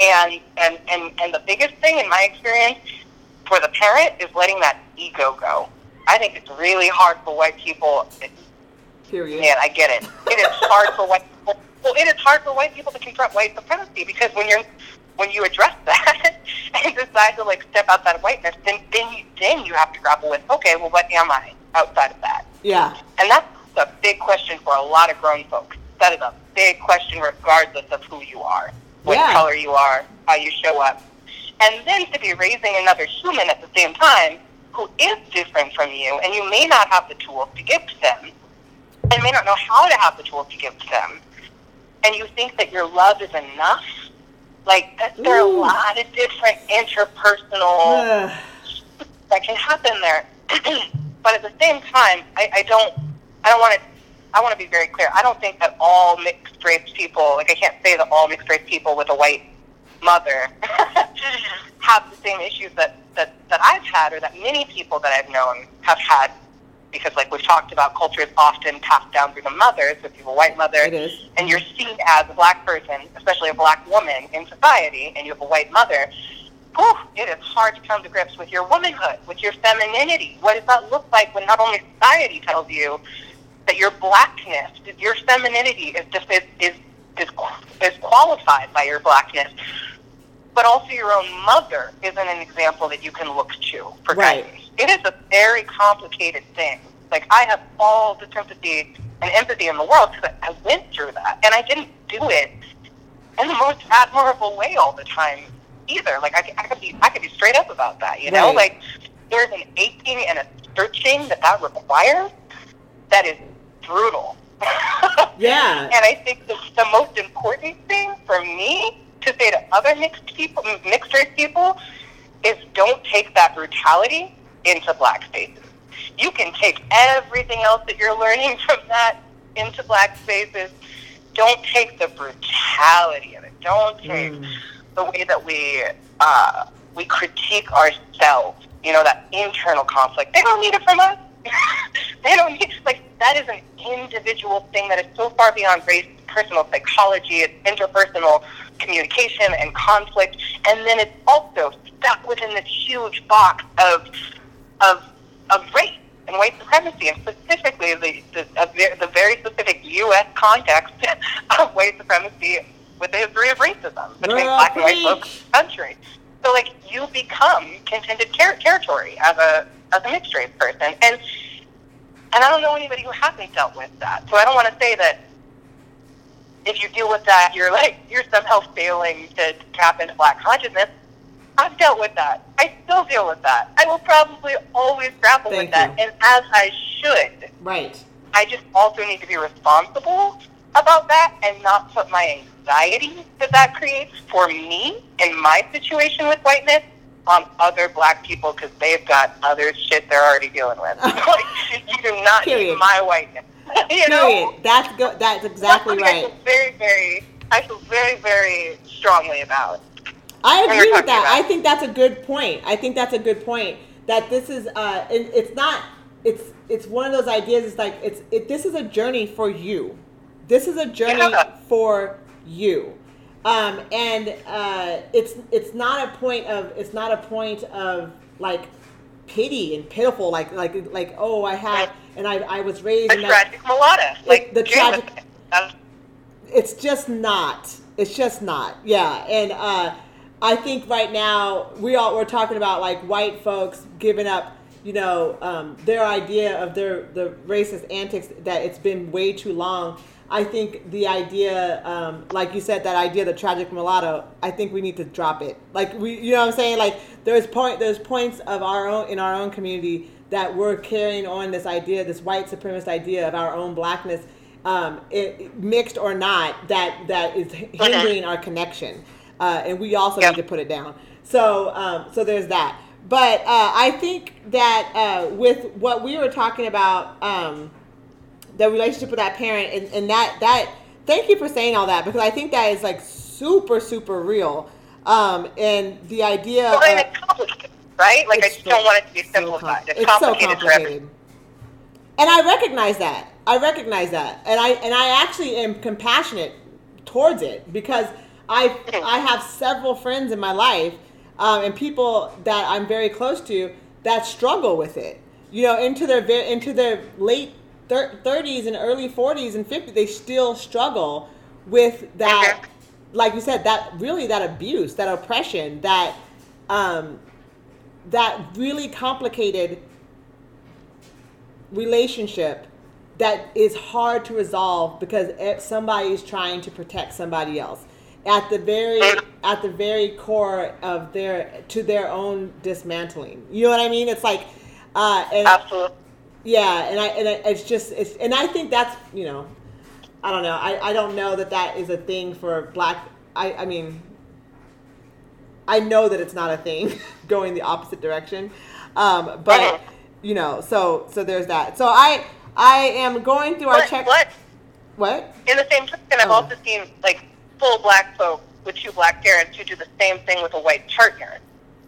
And, and, and, and the biggest thing in my experience for the parent is letting that ego go. I think it's really hard for white people. Period. Man, I get it. It is hard for white people. Well, it is hard for white people to confront white supremacy because when you're when you address that and decide to like step outside of whiteness, then then you, then you have to grapple with okay, well, what am I outside of that? Yeah. And that's a big question for a lot of grown folks. That is a big question, regardless of who you are what yeah. color you are, how you show up. And then to be raising another human at the same time who is different from you, and you may not have the tools to give to them, and may not know how to have the tools to give to them, and you think that your love is enough. Like there are a lot of different interpersonal that can happen there. but at the same time, I, I don't I don't want to I want to be very clear. I don't think that all mixed race people, like I can't say that all mixed race people with a white mother have the same issues that, that, that I've had or that many people that I've known have had because like we've talked about culture is often passed down through the mothers. If you have a white mother and you're seen as a black person, especially a black woman in society, and you have a white mother, whew, it is hard to come to grips with your womanhood, with your femininity. What does that look like when not only society tells you that your blackness, your femininity is just is is is, is qualified by your blackness, but also your own mother isn't an example that you can look to for right. guidance. It is a very complicated thing. Like I have all the sympathy and empathy in the world because I went through that, and I didn't do it in the most admirable way all the time either. Like I, I could be, I could be straight up about that. You know, right. like there's an aching and a searching that that requires that is brutal. yeah. And I think the, the most important thing for me to say to other mixed people, mixed race people, is don't take that brutality into black spaces. You can take everything else that you're learning from that into black spaces. Don't take the brutality of it. Don't take mm. the way that we uh, we critique ourselves. You know that internal conflict. They don't need it from us. they don't need like that is an individual thing that is so far beyond race, personal psychology, it's interpersonal communication and conflict, and then it's also stuck within this huge box of of of race and white supremacy, and specifically the the, the very specific U.S. context of white supremacy with the history of racism between Girl, black and white folks in the country. So, like, you become contended ter- territory as a as a mixed race person, and and I don't know anybody who hasn't dealt with that. So I don't want to say that if you deal with that, you're like you're somehow failing to tap into black consciousness. I've dealt with that. I still deal with that. I will probably always grapple Thank with that, you. and as I should. Right. I just also need to be responsible about that and not put my anxiety that that creates for me in my situation with whiteness on other black people because they've got other shit they're already dealing with. like, you do not Period. need my whiteness. you know? Period. That's go- That's exactly That's right. I feel very, very, I feel very, very strongly about. I agree with that. talking I think that's a good point. I think that's a good point. That this is, uh, it, it's not, it's it's one of those ideas. It's like it's it. This is a journey for you. This is a journey Yeah. for you. Um, and uh, it's it's not a point of it's not a point of like pity and pitiful like like like oh I have and I I was raised The in that tragic mulatto. Like, the tragic- it's just not it's just not yeah and uh i think right now we all we're talking about like white folks giving up you know um, their idea of their the racist antics that it's been way too long. I think the idea um, like you said that idea the tragic mulatto i think we need to drop it. Like we you know what i'm saying? Like there's point there's points of our own in our own community that we're carrying on this idea this white supremacist idea of our own blackness um, it, mixed or not, that that is hindering our connection, uh, and we also Yep. need to put it down. So, um, so there's that. But uh, I think that uh, with what we were talking about, um, the relationship with that parent, and, and that that thank you for saying all that because I think that is like super super real, um, and the idea. Well, and of- it's complicated, right? Like, I just so- don't want it to be so simplified. com- it's, complicated, so complicated. And I recognize that. I recognize that, and I and I actually am compassionate towards it because I I have several friends in my life um, and people that I'm very close to that struggle with it. You know, into their into their late 30s and early 40s and 50s, they still struggle with that. Mhm. Like you said, that really that abuse, that oppression, that um, that really complicated relationship that is hard to resolve because somebody is trying to protect somebody else at the very at the very core of their to their own dismantling. You know what i mean? It's like uh and Absolutely. yeah and i and I- it's just it's and i think that's you know i don't know. I i don't know that that is a thing for black i i mean i know that it's not a thing going the opposite direction. Um but Mhm. you know so so there's that. So i i am going through our check but what? In the same token, I've Oh. also seen like full black folk with two black parents who do the same thing with a white partner.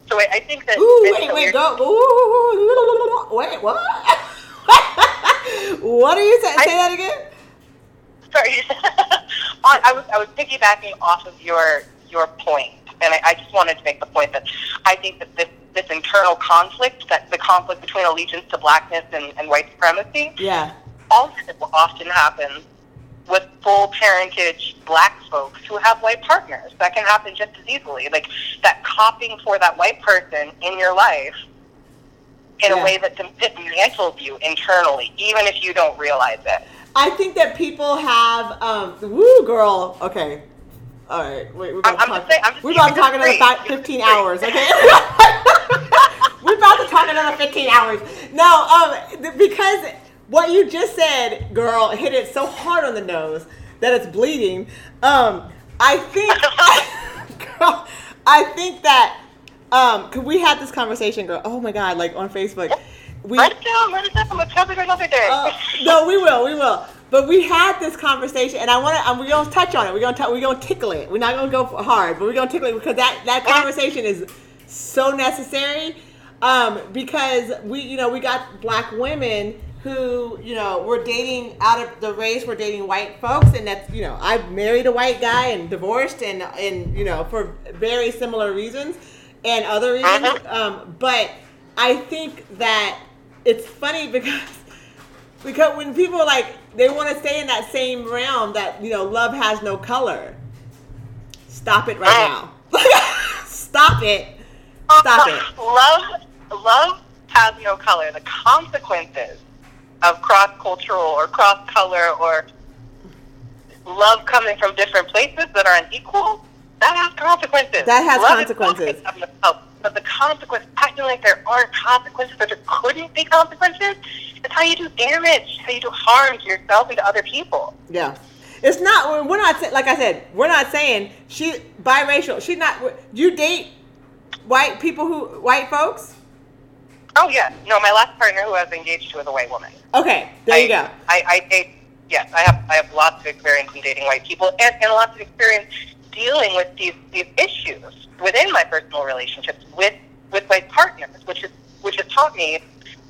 So I, I think that Ooh, wait, a wait, go. Ooh, wait, what? what are you saying? Say that again. Sorry, I was I was piggybacking off of your your point, and I, I just wanted to make the point that I think that this this internal conflict, that the conflict between allegiance to blackness and, and white supremacy, Yeah. also often happens with full parentage black folks who have white partners. That can happen just as easily. Like that copying for that white person in your life in Yeah. a way that dismantles you internally, even if you don't realize it. I think that people have, um, woo, girl. Okay. All right. Wait, we're about I'm to talk. saying- we're about to talk another it's 15 hours, okay? we're about to talk another 15 hours. No, um, because what you just said, girl, hit it so hard on the nose that it's bleeding. Um, I think, girl, I think that, um, cause we had this conversation, girl. Oh my God, like on Facebook. We, Write it down, write it down. Let's have it another day. uh, no, we will, we will. But we had this conversation, and I want to. We're gonna touch on it. We're gonna t- we're gonna tickle it. We're not gonna go hard, but we're gonna tickle it because that that conversation is so necessary. Um, because we, you know, we got black women who, you know, we're dating out of the race. We're dating white folks, and that's, you know, I married a white guy and divorced, and and you know, for very similar reasons and other reasons. Mhm. Um, but I think that it's funny because because when people like they want to stay in that same realm that you know love has no color stop it right now stop it stop it love, love has no color. The consequences of cross cultural or cross color or love coming from different places that are unequal, that has consequences. That has Love consequences. But the consequence, acting like there aren't consequences or there couldn't be consequences, it's how you do damage, how you do harm to yourself and to other people. yeah it's not we're not like i said we're not saying she biracial she's not you date white people who white folks? Oh yeah, no, my last partner who I was engaged to was a white woman. Okay, there I, you go. I, I date. Yes, I have. I have lots of experience in dating white people, and, and lots of experience dealing with these these issues within my personal relationships with with my partners, which is which has taught me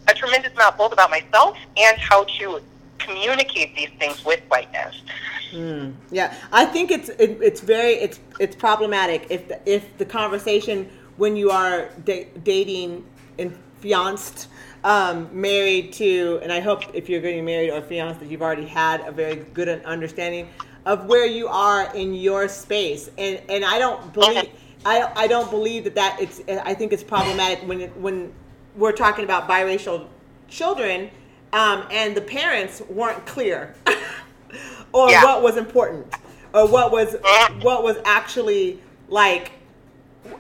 a tremendous amount both about myself and how to communicate these things with whiteness. Mm, yeah, I think it's it, it's very it's it's problematic if the, if the conversation when you are da- dating and fianced, um, married to, and I hope if you're getting married or fianced that you've already had a very good understanding of where you are in your space, and and I don't believe. I, I don't believe that that it's I think it's problematic when it, when we're talking about biracial children um, and the parents weren't clear or Yeah. what was important or what was what was actually like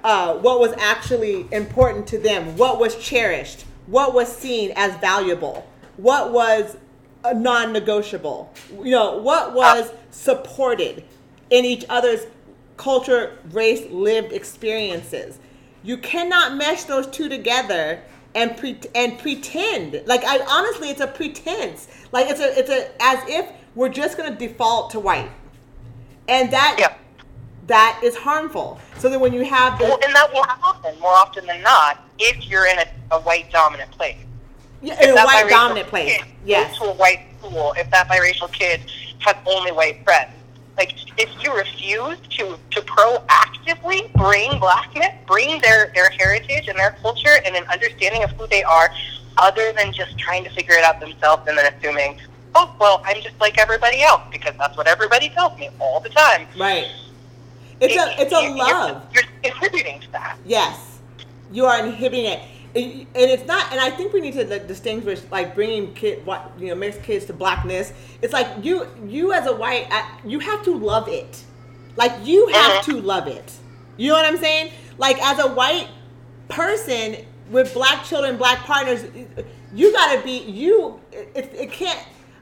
uh, what was actually important to them what was cherished what was seen as valuable what was uh, non-negotiable you know what was supported in each other's culture race lived experiences. You cannot mesh those two together and pre- and pretend. Like i honestly it's a pretense. Like it's a it's a as if we're just going to default to white. And that Yeah. That is harmful so that when you have the Well, and that will happen more often than not if you're in a, a white dominant place. yeah, in a white dominant place kid yes to a white school. If that biracial kid has only white friends, like if you refuse to to proactively bring blackness, bring their their heritage and their culture and an understanding of who they are, other than just trying to figure it out themselves and then assuming, oh well, I'm just like everybody else because that's what everybody tells me all the time. right it's a it's a love You're, you're contributing to that. Yes, you are inhibiting it, and and it's not. And I think we need to like, distinguish, like bringing kid, what you know, mixed kids to blackness. It's like you, you as a white, uh, you have to love it. Like you have Mhm. to love it. You know what I'm saying? Like as a white person with black children, black partners, you gotta be you. It, it can't.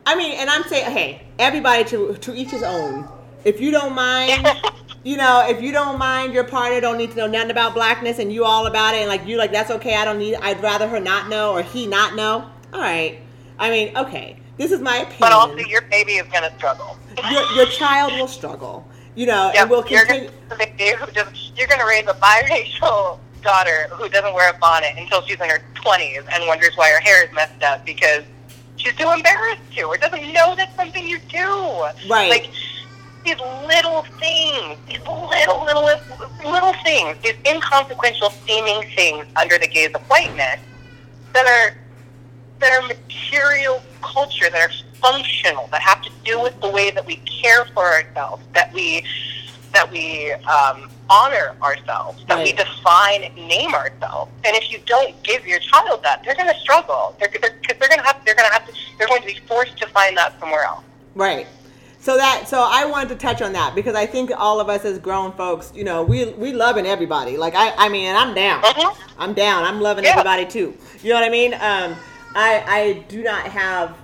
I mean, and I'm saying, hey, everybody to to each his own. If you don't mind, you know, if you don't mind your partner don't need to know nothing about blackness and you all about it and like you like that's okay, I don't need I'd rather her not know or he not know. All right. I mean, okay. This is my opinion. But also, your baby is going to struggle. your, your child will struggle. You know, Yep, and will you're continue gonna, who you're going to raise a biracial daughter who doesn't wear a bonnet until she's in her 20s and wonders why her hair is messed up because she's too embarrassed to or doesn't know that's something you do. Right. Like these little things, these little, little, little things, these inconsequential seeming things under the gaze of whiteness that are that are material culture, that are functional, that have to do with the way that we care for ourselves, that we that we um, honor ourselves, that we define and name ourselves. And if you don't give your child that, they're going to struggle. They're because they're, 'cause they're going to have they're going to have to they're going to be forced to find that somewhere else. Right. So that so I wanted to touch on that because I think all of us as grown folks, you know, we we loving everybody. Like I I mean, I'm down. Mhm. I'm down. I'm loving Yeah. everybody too. You know what I mean? Um I I do not have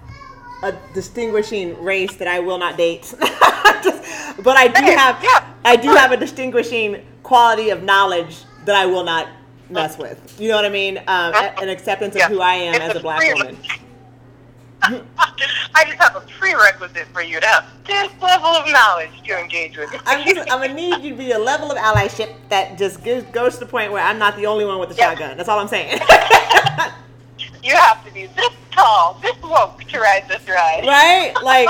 a distinguishing race that I will not date. Just- but I do have yeah. I do have a distinguishing quality of knowledge that I will not mess with. You know what I mean? Um, an acceptance of Yeah. who I am It's as a black woman. I just have a prerequisite for you to have this level of knowledge to engage with. I'm, just, I'm gonna need you to be a level of allyship that just gives, goes to the point where I'm not the only one with the Yeah. shotgun. That's all I'm saying. you have to be this tall, this woke to ride this ride. right? Like,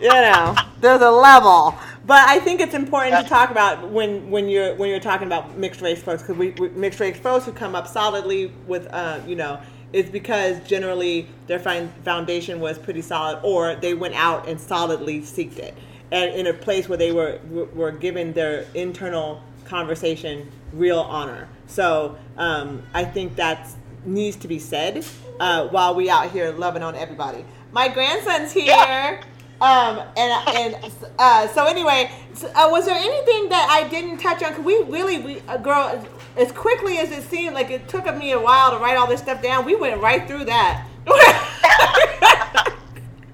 you know, there's a level. But I think it's important to talk about when, when you're when you're talking about mixed race folks because we, we mixed race folks who come up solidly with uh, you know it's because generally their foundation was pretty solid or they went out and solidly seeked it and in a place where they were were given their internal conversation real honor. So um, I think that needs to be said uh, while we out here loving on everybody. My grandson's here. Yeah. Um, and and uh, so anyway, so, uh, was there anything that I didn't touch on? Cause we really, we uh, girl, as quickly as it seemed like it took me a while to write all this stuff down, we went right through that.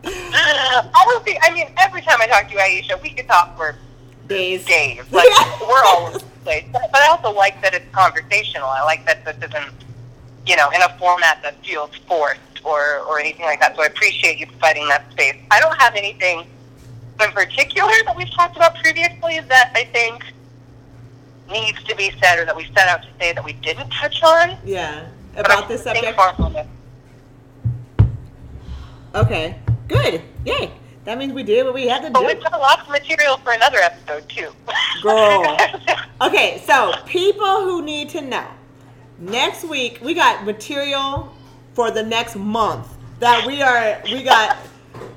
Honestly, I mean, every time I talk to you, Aisha, we could talk for Days. days. Like we're all over the place. But, but I also like that it's conversational. I like that this isn't, you know, in a format that feels forced or, or anything like that. So I appreciate you providing that space. I don't have anything in particular that we've talked about previously that I think needs to be said or that we set out to say that we didn't touch on. Yeah. About this subject. far from it. Okay. Good. Yay. That means we did what we had to But do. we've got lots of material for another episode too. Girl. Okay, so people who need to know. Next week we got material for the next month that we are we got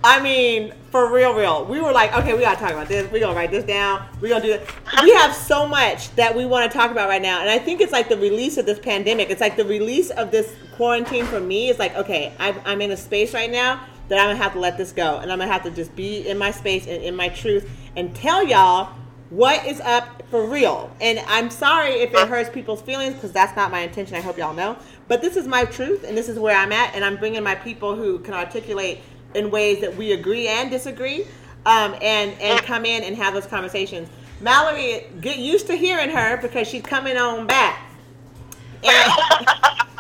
I mean, for real, real. We were like, okay, we gotta talk about this. We're gonna write this down. We're gonna do this. We have so much that we want to talk about right now, and I think it's like the release of this pandemic. It's like the release of this quarantine for me. It's like, okay, I'm, I'm in a space right now that I'm gonna have to let this go, and I'm gonna have to just be in my space and in my truth and tell y'all what is up for real. And I'm sorry if it hurts people's feelings because that's not my intention. I hope y'all know. But this is my truth, and this is where I'm at, and I'm bringing my people who can articulate in ways that we agree and disagree, um, and and come in and have those conversations. Mallory, get used to hearing her because she's coming on back. And-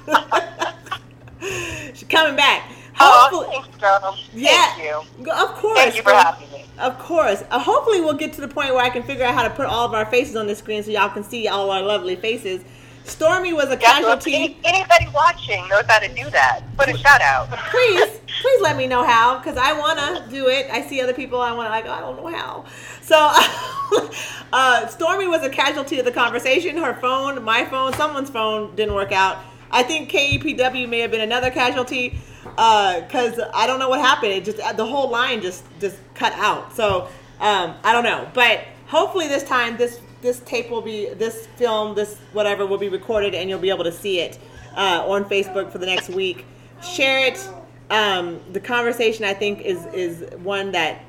she's coming back. Oh, Hopefully, thanks, girl. yeah, Thank you. of course. Thank you for having me. Of course. Uh, hopefully, we'll get to the point where I can figure out how to put all of our faces on the screen so y'all can see all our lovely faces. Stormy was a Yeah, so casualty. any, anybody watching knows how to do that. Put a shout out. please, please let me know how, because I want to do it. I see other people, I want to like, I don't know how. So, uh, Stormy was a casualty of the conversation. Her phone, my phone, someone's phone didn't work out. I think KEPW may have been another casualty because I don't know what happened. It just the whole line just just cut out. So um, I don't know, but hopefully this time this this tape will be this film this whatever will be recorded and you'll be able to see it uh, on Facebook for the next week. Share it. Um, the conversation I think is is one that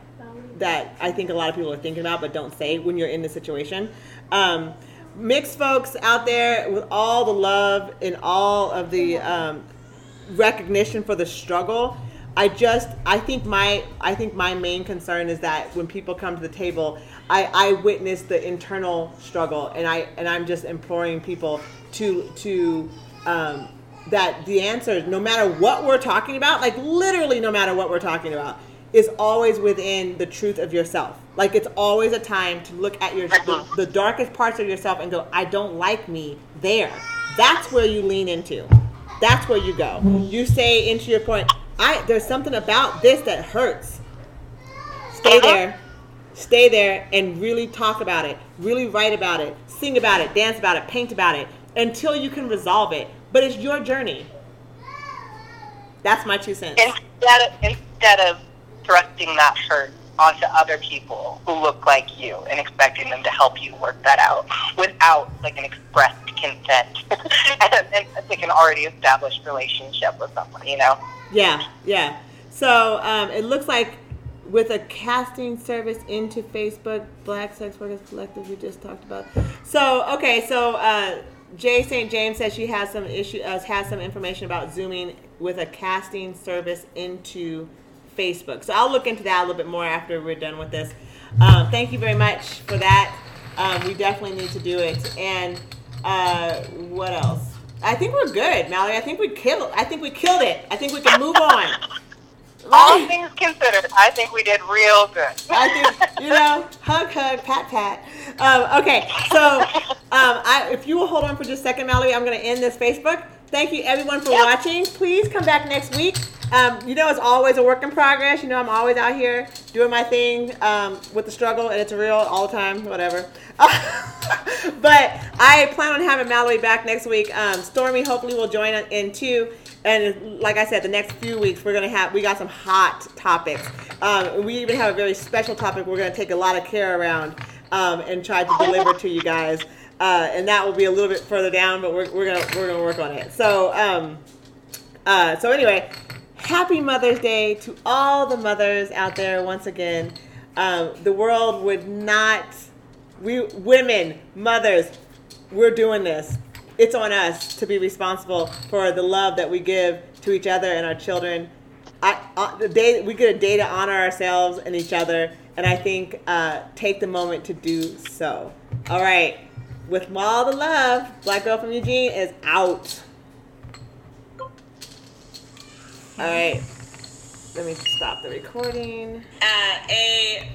that I think a lot of people are thinking about but don't say when you're in the situation. Um, mixed folks out there with all the love and all of the um, recognition for the struggle. I just I think my I think my main concern is that when people come to the table, I, I witness the internal struggle and I and I'm just imploring people to to um, that the answer, no matter what we're talking about, like literally no matter what we're talking about, is always within the truth of yourself. Like it's always a time to look at your the, the darkest parts of yourself and go, I don't like me there. That's where you lean into. That's where you go. You say into your point, I there's something about this that hurts. Stay uh-huh. there. Stay there and really talk about it. Really write about it. Sing about it, dance about it, paint about it until you can resolve it. But it's your journey. That's my two cents. Instead of, instead of thrusting that hurt onto other people who look like you and expecting them to help you work that out without like an expressed consent and, and like an already established relationship with someone, you know? Yeah, yeah. So um, it looks like with a casting service into Facebook, Black Sex Workers Collective, we just talked about. So okay, so uh, Jay St. James says she has some issue, uh, has some information about zooming with a casting service into Facebook. So I'll look into that a little bit more after we're done with this. Um, thank you very much for that. Um, we definitely need to do it. And uh, what else? I think we're good, Mallory. I think we killed. I think we killed it. I think we can move on. All things considered, I think we did real good. I think you know, hug, hug, pat, pat. Um, okay, so um, I, if you will hold on for just a second, Mallory, I'm going to end this Facebook. Thank you, everyone, for Yep. watching. Please come back next week. Um, you know, it's always a work in progress. You know, I'm always out here doing my thing um, with the struggle, and it's real all the time. Whatever. but I plan on having Mallory back next week. Um, Stormy hopefully will join in too. And like I said, the next few weeks we're gonna have we got some hot topics. Um, we even have a very special topic we're gonna take a lot of care around um, and try to deliver to you guys. Uh, and that will be a little bit further down, but we're, we're gonna we're gonna work on it. So um, uh, so anyway, happy Mother's Day to all the mothers out there once again. Um, the world would not we women, mothers, we're doing this. It's on us to be responsible for the love that we give to each other and our children. I, uh, we get a day to honor ourselves and each other, and I think uh, take the moment to do so. All right, with all the love, Black Girl from Eugene is out. All right. Let me stop the recording. Uh, a